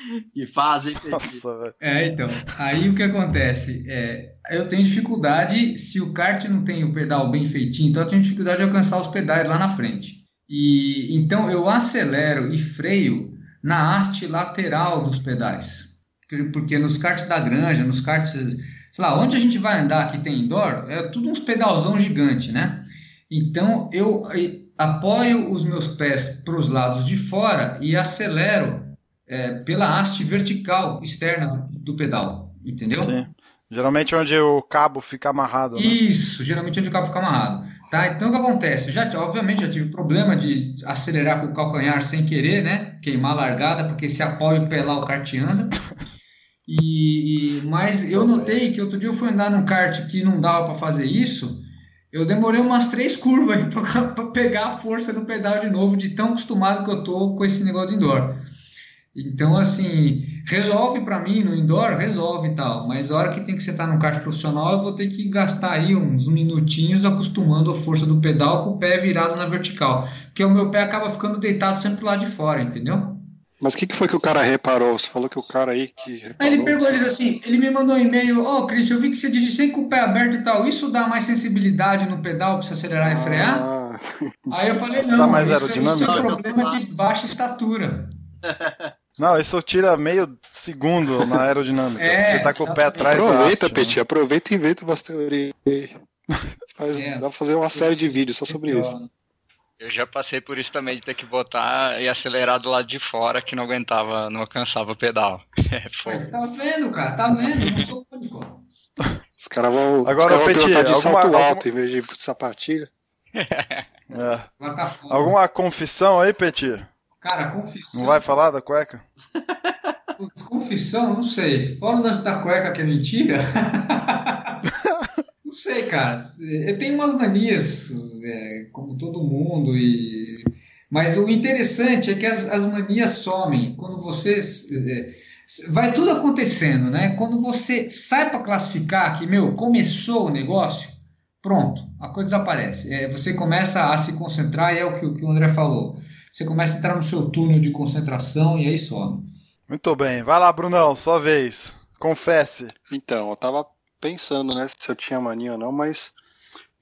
Que fazem. Nossa. É, então, aí o que acontece? É, eu tenho dificuldade, se o kart não tem o pedal bem feitinho, então eu tenho dificuldade de alcançar os pedais lá na frente. E então eu acelero e freio na haste lateral dos pedais. Porque- Porque nos karts da granja, nos karts, sei lá, onde a gente vai andar que tem indoor, é tudo uns pedalzão gigante, né? Então eu eh, apoio os meus pés para os lados de fora e acelero é, pela haste vertical externa do, do pedal, entendeu? Sim. Geralmente onde o cabo fica amarrado, né? Isso, geralmente onde o cabo fica amarrado. Tá? Então o que acontece? Já, obviamente já tive problema de acelerar com o calcanhar sem querer, né? Queimar a largada, porque se apoia o pé lá, o kart anda. E, e- mas eu notei que outro dia eu fui andar num kart que não dava para fazer isso. Eu demorei umas três curvas para pegar a força no pedal de novo, de tão acostumado que eu tô com esse negócio de indoor. Então, assim, resolve para mim no indoor, resolve e tal, mas a hora que tem que sentar num kart profissional, eu vou ter que gastar aí uns minutinhos acostumando a força do pedal com o pé virado na vertical, porque o meu pé acaba ficando deitado sempre lá de fora, entendeu? Mas o que, que foi que o cara reparou? Você falou que o cara aí que reparou. Aí ele perguntou, ele disse assim, ele me mandou um e-mail, ô, Cris, eu vi que você dirige sempre com o pé aberto e tal, isso dá mais sensibilidade no pedal para você acelerar e frear? Ah, Aí eu falei, não, isso, isso é um problema de baixa estatura. Não, isso tira meio segundo na aerodinâmica. É, Você tá com o pé atrás da aproveita, haste, Petit, aproveita e inventa umas teorias aí. Faz, É. Dá pra fazer uma série de vídeos só sobre isso. Eu já passei por isso também, de ter que botar e acelerar do lado de fora, que não aguentava, não alcançava o pedal. É fogo. Tá vendo, cara? Tá vendo? Não sou único. Os caras vão, Agora, os caras vão Petit, de alguma- salto alguma- alto em vez de sapatilha. É. Alguma confissão aí, Petit? Cara, confissão. Não vai falar da cueca? Confissão, não sei. Fora o lance da cueca que é mentira. não sei, cara. Eu tenho umas manias, é, como todo mundo, e... mas o interessante é que as, as manias somem. Quando você. é, vai tudo acontecendo, né? Quando você sai para classificar que, meu, começou o negócio, pronto, a coisa desaparece. É, você começa a se concentrar, e é o que, o que o André falou. Você começa a entrar no seu túnel de concentração e aí some. Muito bem. Vai lá, Brunão, sua vez. Confesse. Então, eu tava pensando, né, se eu tinha mania ou não, mas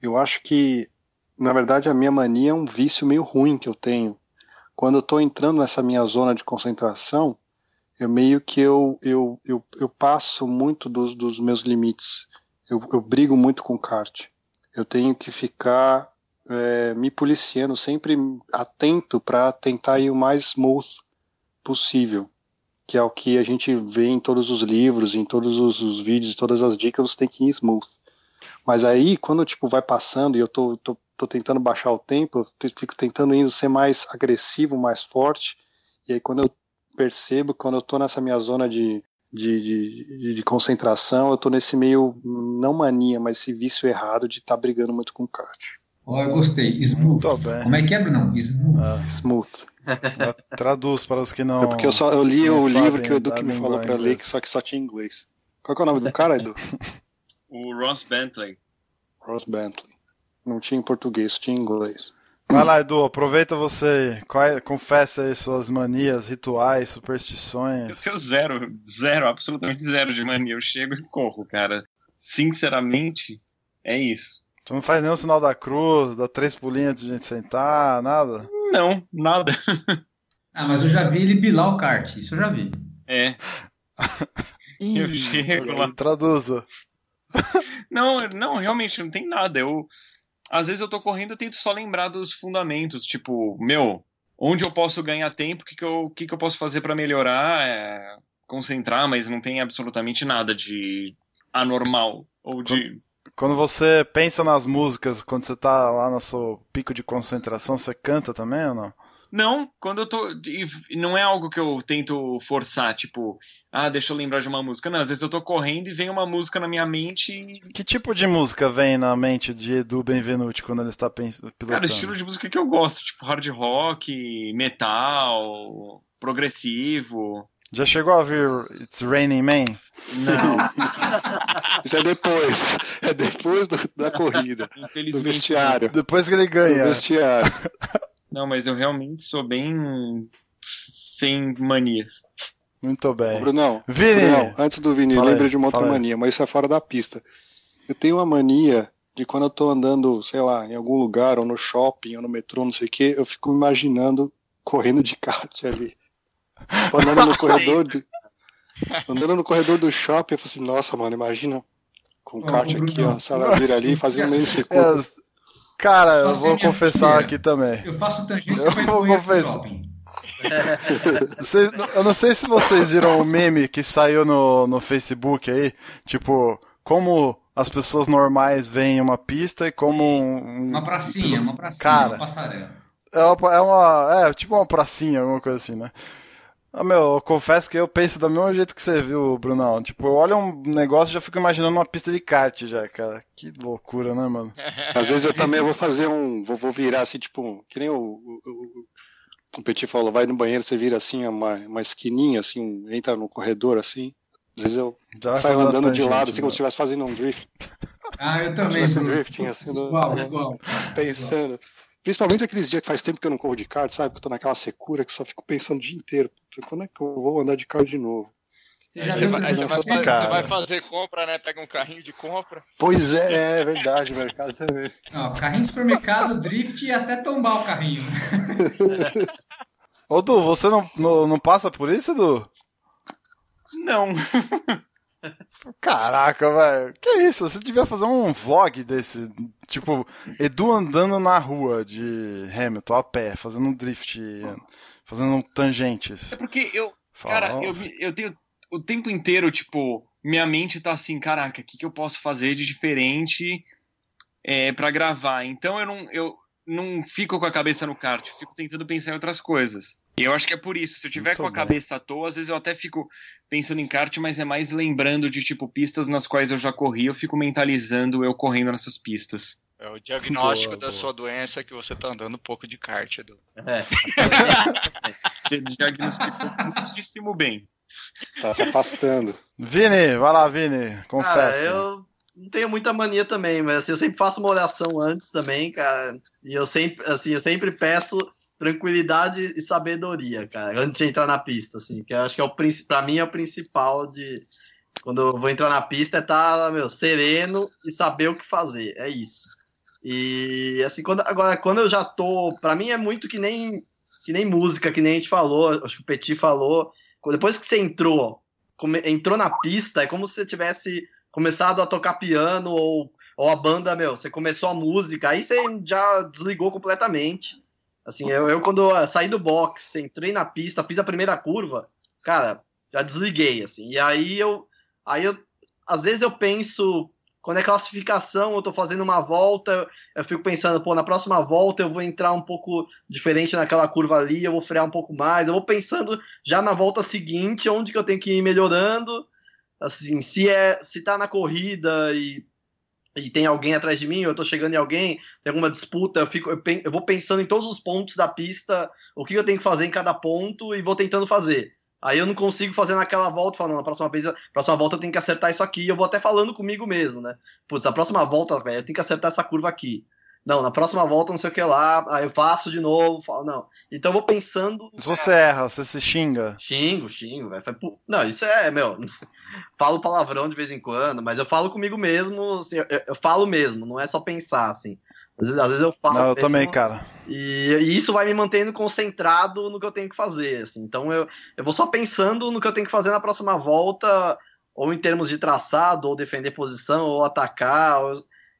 eu acho que, na verdade, a minha mania é um vício meio ruim que eu tenho. Quando eu tô entrando nessa minha zona de concentração, eu meio que eu, eu, eu, eu passo muito dos, dos meus limites. Eu, eu brigo muito com o kart. Eu tenho que ficar é, me policiando, sempre atento para tentar ir o mais smooth possível, que é o que a gente vê em todos os livros, em todos os, os vídeos, todas as dicas, você tem que ir smooth. Mas aí, quando tipo vai passando e eu tô, tô, tô tentando baixar o tempo, eu fico tentando ir ser mais agressivo, mais forte, e aí quando eu percebo, quando eu tô nessa minha zona de, de, de, de, concentração, eu tô nesse meio, não mania, mas esse vício errado de estar tá brigando muito com o kart. Ó, oh, eu gostei. Smooth. Como é que é, Bruno? Smooth. Ah, smooth. Traduz para os que não. É porque eu só eu li o livro que o Edu me falou para ler, só que só tinha inglês. Qual é o nome do cara, Edu? o Ross Bentley. Ross Bentley. Não tinha em português, tinha em inglês. Vai lá, Edu, aproveita você. Qual, confessa aí suas manias, rituais, superstições. Eu tenho zero, zero, absolutamente zero de mania. Eu chego e corro, cara. Sinceramente, é isso. Tu não faz nenhum sinal da cruz, dá três pulinhos de gente sentar, nada? Não, nada. ah, mas eu já vi ele bilar o kart, isso eu já vi. É. eu chego lá. Traduza. Não, não, realmente não tem nada. Eu, às vezes eu tô correndo e tento só lembrar dos fundamentos, tipo, meu, onde eu posso ganhar tempo, o que, que, eu, que, que eu posso fazer para melhorar, é, concentrar, mas não tem absolutamente nada de anormal ou de quando você pensa nas músicas, quando você tá lá no seu pico de concentração, você canta também ou não? Não, quando eu tô. Não é algo que eu tento forçar, tipo, ah, deixa eu lembrar de uma música. Não, às vezes eu tô correndo e vem uma música na minha mente. E... Que tipo de música vem na mente de Edu Benvenuti quando ele está pensando? Cara, estilo de música que eu gosto, tipo hard rock, metal, progressivo. Já chegou a ver It's Raining Man? Não. Isso é depois. É depois do, da corrida. Do vestiário. Depois que ele ganha. Do vestiário. Não, mas eu realmente sou bem sem manias. Muito bem. Brunão, Vini. Brunão, antes do Vini, lembra de uma outra mania, mas isso é fora da pista. Eu tenho uma mania de quando eu tô andando, sei lá, em algum lugar, ou no shopping, ou no metrô, não sei o que, eu fico imaginando correndo de kart ali. Andando no corredor do, andando no corredor do shopping, eu falei assim, nossa, mano, imagina com o kart aqui, ó, saladeira ali, fazendo meio segundo. Cara, eu vou confessar aqui também. Eu faço tangência eu vou confessar. Vocês, eu não sei se vocês viram o meme que saiu no, no Facebook aí, tipo, como as pessoas normais veem uma pista e como um, uma pracinha, uma pracinha, cara, uma passarela. É uma, é uma, é tipo uma pracinha, alguma coisa assim, né? Ah, meu, eu confesso que eu penso do mesmo jeito que você viu, Brunão. Tipo, eu olho um negócio e já fico imaginando uma pista de kart já, cara. Que loucura, né, mano? Às vezes eu também vou fazer um. Vou, vou virar assim, tipo, que nem o, o, o, o Petit falou, vai no banheiro, você vira assim, uma, uma esquininha, assim, um, entra no corredor assim. Às vezes eu já saio andando de lado, assim, como se estivesse fazendo um drift. Ah, eu também. Um drifting, assim, igual, igual. Pensando. Principalmente aqueles dias que faz tempo que eu não corro de kart, sabe? Que eu tô naquela secura que só fico pensando o dia inteiro. Quando é que eu vou andar de kart de novo? Você, já você, vai, você, vai, você vai, fazer compra, né? Pega um carrinho de compra. Pois é, é verdade, o mercado também. Não, carrinho de supermercado, drift e até tombar o carrinho. Ô, Du, você não, não, não passa por isso, Du? Não. Caraca, velho. Que isso? Você devia fazer um vlog desse. Tipo, Edu andando na rua de Hamilton a pé, fazendo drift, fazendo tangentes. É porque eu. Fala, cara, eu, eu tenho o tempo inteiro, tipo, minha mente tá assim, caraca, o que, que eu posso fazer de diferente é, para gravar? Então eu não, eu não fico com a cabeça no kart, eu fico tentando pensar em outras coisas. E eu acho que é por isso. Se eu tiver Muito com a bem. cabeça à toa, às vezes eu até fico pensando em kart, mas é mais lembrando de tipo pistas nas quais eu já corri, eu fico mentalizando eu correndo nessas pistas. É o diagnóstico boa, da boa. sua doença é que você tá andando um pouco de kart, Edu. É. você diagnosticou muitíssimo bem. Tá se afastando. Vini, vai lá, Vini, confessa. Cara, eu não tenho muita mania também, mas assim, eu sempre faço uma oração antes também, cara. E eu sempre, assim, eu sempre peço tranquilidade e sabedoria, cara, antes de entrar na pista, assim, que eu acho que é o para mim é o principal de quando eu vou entrar na pista é estar, tá, meu, sereno e saber o que fazer, é isso. E assim, quando agora quando eu já tô, para mim é muito que nem que nem música, que nem a gente falou, acho que o Petit falou, depois que você entrou, entrou na pista, é como se você tivesse começado a tocar piano ou, ou a banda, meu, você começou a música, aí você já desligou completamente. Assim, eu, eu quando saí do box, entrei na pista, fiz a primeira curva, cara, já desliguei, assim. E aí eu, aí eu, às vezes eu penso, quando é classificação, eu tô fazendo uma volta, eu fico pensando, pô, na próxima volta eu vou entrar um pouco diferente naquela curva ali, eu vou frear um pouco mais, eu vou pensando já na volta seguinte, onde que eu tenho que ir melhorando, assim, se é, se tá na corrida e e tem alguém atrás de mim, eu tô chegando em alguém, tem alguma disputa, eu, fico, eu, eu, vou pensando em todos os pontos da pista, o que eu tenho que fazer em cada ponto e vou tentando fazer. Aí eu não consigo fazer naquela volta, falando, na próxima vez, próxima volta eu tenho que acertar isso aqui, eu vou até falando comigo mesmo, né? Putz, a próxima volta, velho, eu tenho que acertar essa curva aqui. Não, na próxima volta não sei o que lá, aí eu faço de novo, falo, não. Então eu vou pensando. Se você erra, você se xinga. Xingo, xingo, velho. Não, isso é, meu. Falo palavrão de vez em quando, mas eu falo comigo mesmo, assim, eu, eu falo mesmo, não é só pensar, assim. Às vezes, às vezes eu falo. Não, eu também, cara. E, e, isso vai me mantendo concentrado no que eu tenho que fazer, assim. Então eu, eu vou só pensando no que eu tenho que fazer na próxima volta, ou em termos de traçado, ou defender posição, ou atacar. Ou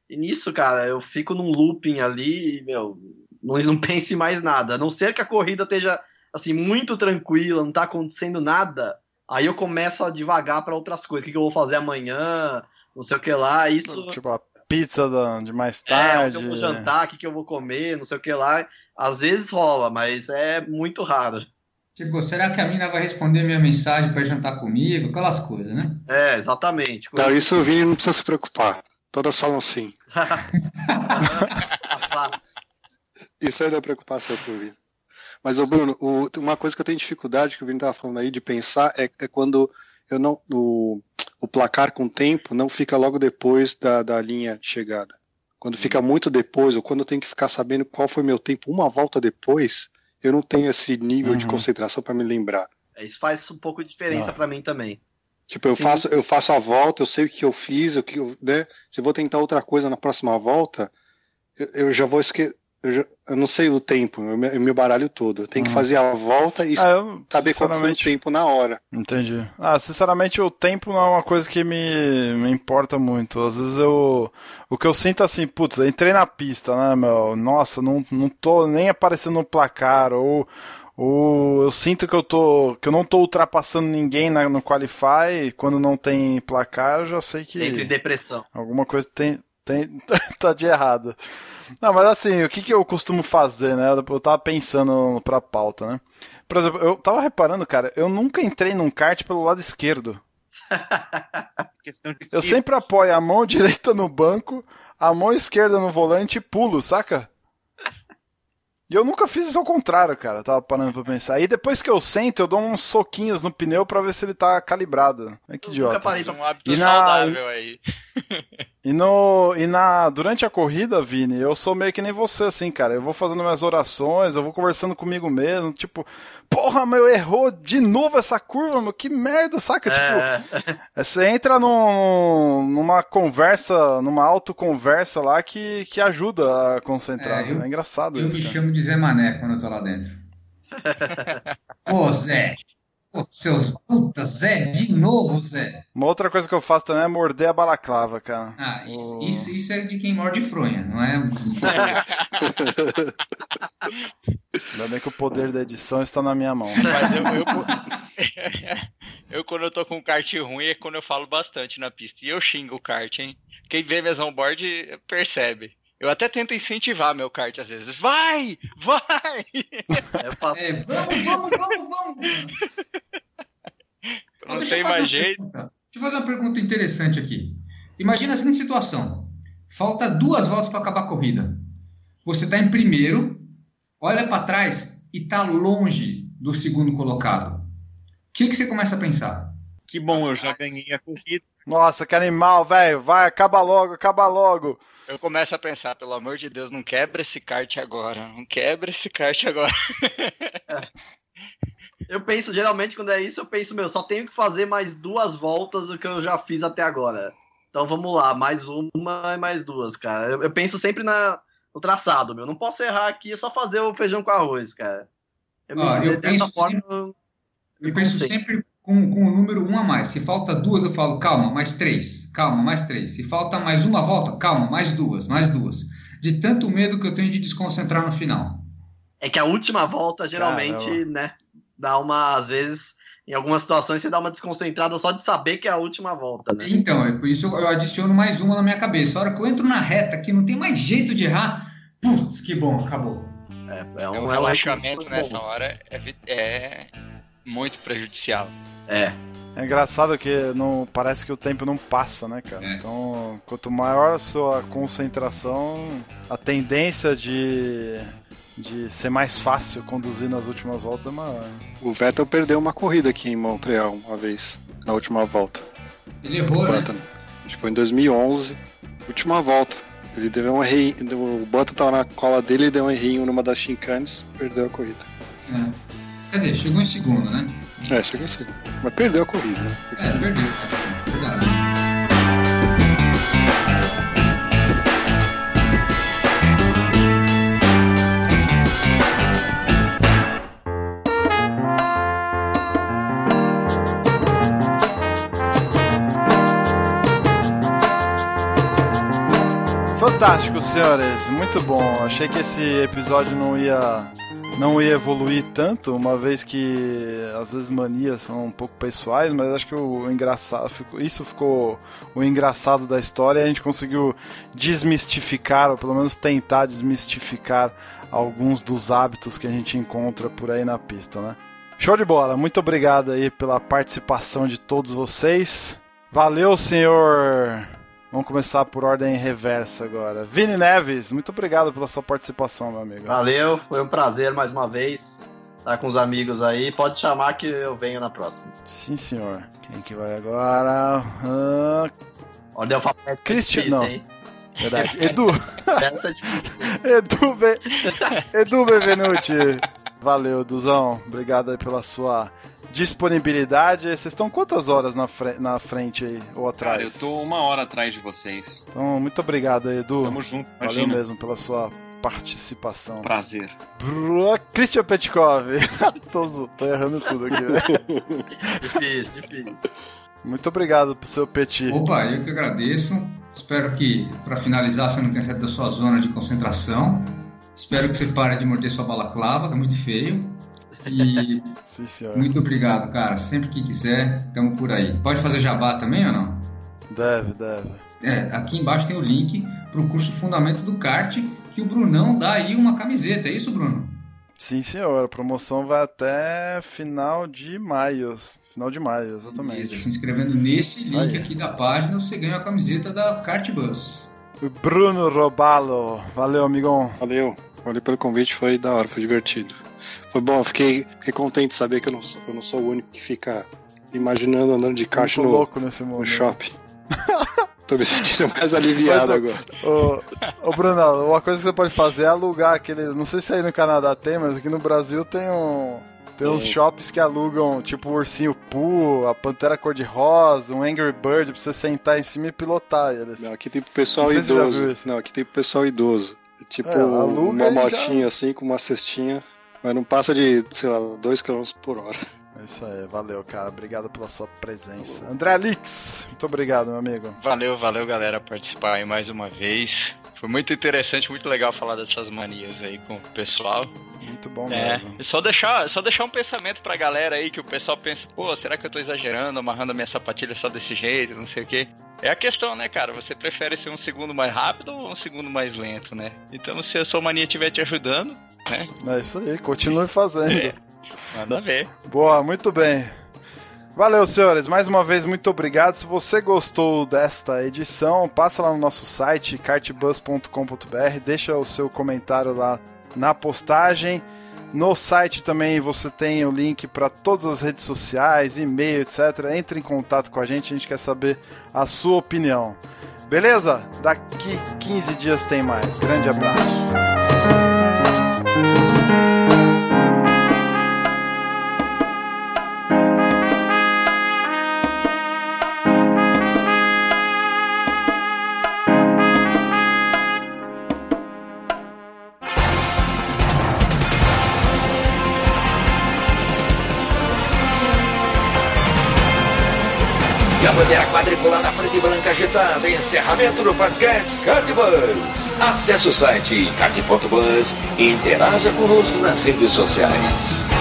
e nisso, cara, eu fico num looping ali e, meu, não, não pense mais nada. A não ser que a corrida esteja, assim, muito tranquila, não tá acontecendo nada, aí eu começo a devagar para outras coisas. O que, que, eu vou fazer amanhã, não sei o que lá. Isso. Tipo, a pizza de mais tarde. É, eu vou jantar, o que, que eu vou comer, não sei o que lá. Às vezes rola, mas é muito raro. Tipo, será que a mina vai responder minha mensagem para jantar comigo? Aquelas coisas, né? É, exatamente. Então, isso o Vini não precisa se preocupar. Todas falam sim. Isso aí não é preocupação pro Vini. Mas, ô Bruno, o, uma coisa que eu tenho dificuldade, que o Vini estava falando aí, de pensar, é, é quando eu não. O, o, placar com tempo não fica logo depois da, da linha de chegada. Quando fica muito depois, ou quando eu tenho que ficar sabendo qual foi meu tempo uma volta depois, eu não tenho esse nível uhum. de concentração para me lembrar. Isso faz um pouco de diferença ah. para mim também. Tipo, eu faço, eu faço a volta, eu sei o que eu fiz, o que eu, né? Se eu vou tentar outra coisa na próxima volta, eu, eu já vou esquecer. Eu, eu, não sei o tempo, eu me, eu me baralho todo. Eu tenho uhum. que fazer a volta e ah, saber qual foi o tempo na hora. Entendi. Ah, sinceramente, o tempo não é uma coisa que me, me importa muito. Às vezes eu. O que eu sinto é assim, putz, entrei na pista, né, meu? Nossa, não, não tô nem aparecendo no placar, ou ou eu sinto que eu tô que eu não tô ultrapassando ninguém na, no qualify quando não tem placar, eu já sei que entre depressão. Alguma coisa tem tem tá de errado. Não, mas assim, o que, que eu costumo fazer, né? Eu tava pensando pra pauta, né? Por exemplo, eu tava reparando, cara, eu nunca entrei num kart pelo lado esquerdo. eu sempre apoio a mão direita no banco, a mão esquerda no volante e pulo, saca? E eu nunca fiz isso ao contrário, cara. Eu tava parando pra pensar. E depois que eu sento, eu dou uns soquinhos no pneu pra ver se ele tá calibrado. É que idiota. Nunca parei um hábito e na... saudável aí. E no e na durante a corrida, Vini, eu sou meio que nem você assim, cara. Eu vou fazendo minhas orações, eu vou conversando comigo mesmo, tipo, porra, meu, errou de novo essa curva, meu, que merda, saca? É. Tipo, você entra num, numa conversa, numa autoconversa lá que, que ajuda a concentrar. É, eu, é engraçado eu isso. Eu me cara. chamo de Zé Mané quando eu tô lá dentro. Ô, Zé, seus putas, Zé, de novo, Zé. Uma outra coisa que eu faço também é morder a balaclava, cara. Ah, isso, o... isso, isso, é de quem morde fronha, não é? Ainda bem que o poder da edição está na minha mão. Mas eu, eu, eu, quando eu tô com um kart ruim, é quando eu falo bastante na pista. E eu xingo o kart, hein? Quem vê minhas onboard percebe. Eu até tento incentivar meu kart às vezes. Vai! Vai! Faço... É, vamos, vamos, vamos, vamos! Não, Não tem mais jeito. Pergunta. Deixa eu fazer uma pergunta interessante aqui. Imagina a seguinte situação: falta duas voltas para acabar a corrida. Você está em primeiro, olha para trás e está longe do segundo colocado. O que, que você começa a pensar? Que bom, eu já ganhei a corrida. Nossa, que animal, velho. Vai, acaba logo, acaba logo. Eu começo a pensar, pelo amor de Deus, não quebra esse kart agora. Não quebra esse kart agora. Eu penso, geralmente, quando é isso, eu penso, meu, só tenho que fazer mais duas voltas do que eu já fiz até agora. Então vamos lá, mais uma e mais duas, cara. Eu, eu penso sempre na, no traçado, meu. Não posso errar aqui, é só fazer o feijão com arroz, cara. Eu, Ó, me- eu dessa penso forma, sempre- eu- Eu penso sempre com, com o número um a mais. Se falta duas, eu falo, calma, mais três. Calma, mais três. Se falta mais uma volta, calma, mais duas, mais duas. De tanto medo que eu tenho de desconcentrar no final. é que a última volta, geralmente, Caramba. né, dá uma, às vezes, em algumas situações, você dá uma desconcentrada só de saber que é a última volta, né? Então, é por isso eu adiciono mais uma na minha cabeça. A hora que eu entro na reta, que não tem mais jeito de errar, putz, que bom, acabou. É, é Um é um relaxamento nessa bom. hora é, é muito prejudicial. É, É engraçado que não parece que o tempo não passa, né, cara? É. Então, quanto maior a sua concentração, a tendência de, de ser mais fácil conduzir nas últimas voltas é maior. O Vettel perdeu uma corrida aqui em Montreal uma vez, na última volta. Ele errou, O né? Button. Acho que foi em 2011, última volta. Ele deu um errinho, o Button tava na cola dele, ele deu um errinho numa das chincanes, perdeu a corrida. É. Quer dizer, chegou em segundo, né? É, chegou em segundo. Mas perdeu a corrida, né? É, perdeu. é Verdade. Fantástico, senhores. Muito bom. Achei que esse episódio não ia não ia evoluir tanto, uma vez que às vezes manias são um pouco pessoais, mas acho que o engraçado, ficou- isso ficou o engraçado da história a gente conseguiu desmistificar, ou pelo menos tentar desmistificar alguns dos hábitos que a gente encontra por aí na pista, né? Show de bola. Muito obrigado aí pela participação de todos vocês. Valeu, senhor Vamos começar por ordem reversa agora. Vini Neves, muito obrigado pela sua participação, meu amigo. valeu, foi um prazer mais uma vez estar com os amigos aí. Pode chamar que eu venho na próxima. Sim, senhor. Quem que vai agora? Ah, Ordem alfabética difícil, não. hein? verdade. Edu, Essa é difícil. Edu, Be... Edu Benvenuti. Valeu, Eduzão. Obrigado aí pela sua disponibilidade. Vocês estão quantas horas na, fre- na frente aí, ou atrás? Cara, eu tô uma hora atrás de vocês. Então, muito obrigado aí, Edu. Tamo junto, Valeu imagina. mesmo pela sua participação. Prazer. Bru- Christian Petkov. tô, tô errando tudo aqui, né? Difícil, difícil. Muito obrigado pro seu Petit. Opa, eu que agradeço. Espero que, para finalizar, você não tenha saído da sua zona de concentração. Espero que você pare de morder sua balaclava, tá muito feio. E Sim, muito obrigado, cara. Sempre que quiser, estamos por aí. Pode fazer jabá também ou não? Deve, deve. É, aqui embaixo tem o link para o curso Fundamentos do Kart, que o Brunão dá aí uma camiseta. É isso, Bruno? Sim, senhor. A promoção vai até final de maio. Final de maio, exatamente. Beleza, se inscrevendo nesse link Aí. aqui da página, você ganha a camiseta da Kart Bus. Bruno Robalo. Valeu, amigão. Valeu, valeu pelo convite, foi da hora, foi divertido. Foi bom, fiquei, fiquei contente de saber que eu não, sou- eu não sou o único que fica imaginando andando de Muito no, louco nesse mundo. no shopping. Tô me sentindo mais aliviado agora. Ô, ô Bruno, uma coisa que você pode fazer é alugar aquele. Não sei se aí no Canadá tem, mas aqui no Brasil tem um. Tem uns shops que alugam, tipo o Ursinho Poo, a Pantera Cor-de-Rosa, um Angry Bird, pra você sentar em cima e pilotar eles. Não, aqui tem pro pessoal Não idoso. Não, aqui tem pro pessoal idoso. Tipo, É, uma e já- motinha assim, com uma cestinha. Mas não passa de, sei lá, 2 km por hora. Isso aí, valeu, cara. Obrigado pela sua presença. André Lix, muito obrigado, meu amigo. Valeu, valeu, galera, participar aí mais uma vez. Foi muito interessante, muito legal falar dessas manias aí com o pessoal. Muito bom É, mesmo. e só deixar, só deixar um pensamento pra galera aí que o pessoal pensa, pô, será que eu tô exagerando, amarrando a minha sapatilha só desse jeito, não sei o quê. É a questão, né, cara? Você prefere ser um segundo mais rápido ou um segundo mais lento, né? Então, se a sua mania estiver te ajudando, né? É isso aí, continue fazendo. É. Manda ver. Boa, muito bem. Valeu, senhores. Mais uma vez, muito obrigado. Se você gostou desta edição, passa lá no nosso site, cartbus.com.br, deixa o seu comentário lá na postagem. No site também você tem o link para todas as redes sociais, e-mail, etc. Entre em contato com a gente, a gente quer saber a sua opinião. Beleza? Daqui 15 dias tem mais. Grande abraço. Bandeira quadriculada na frente branca agitada. Encerramento do podcast Cardbus. Acesse o site card.bus e interaja conosco nas redes sociais.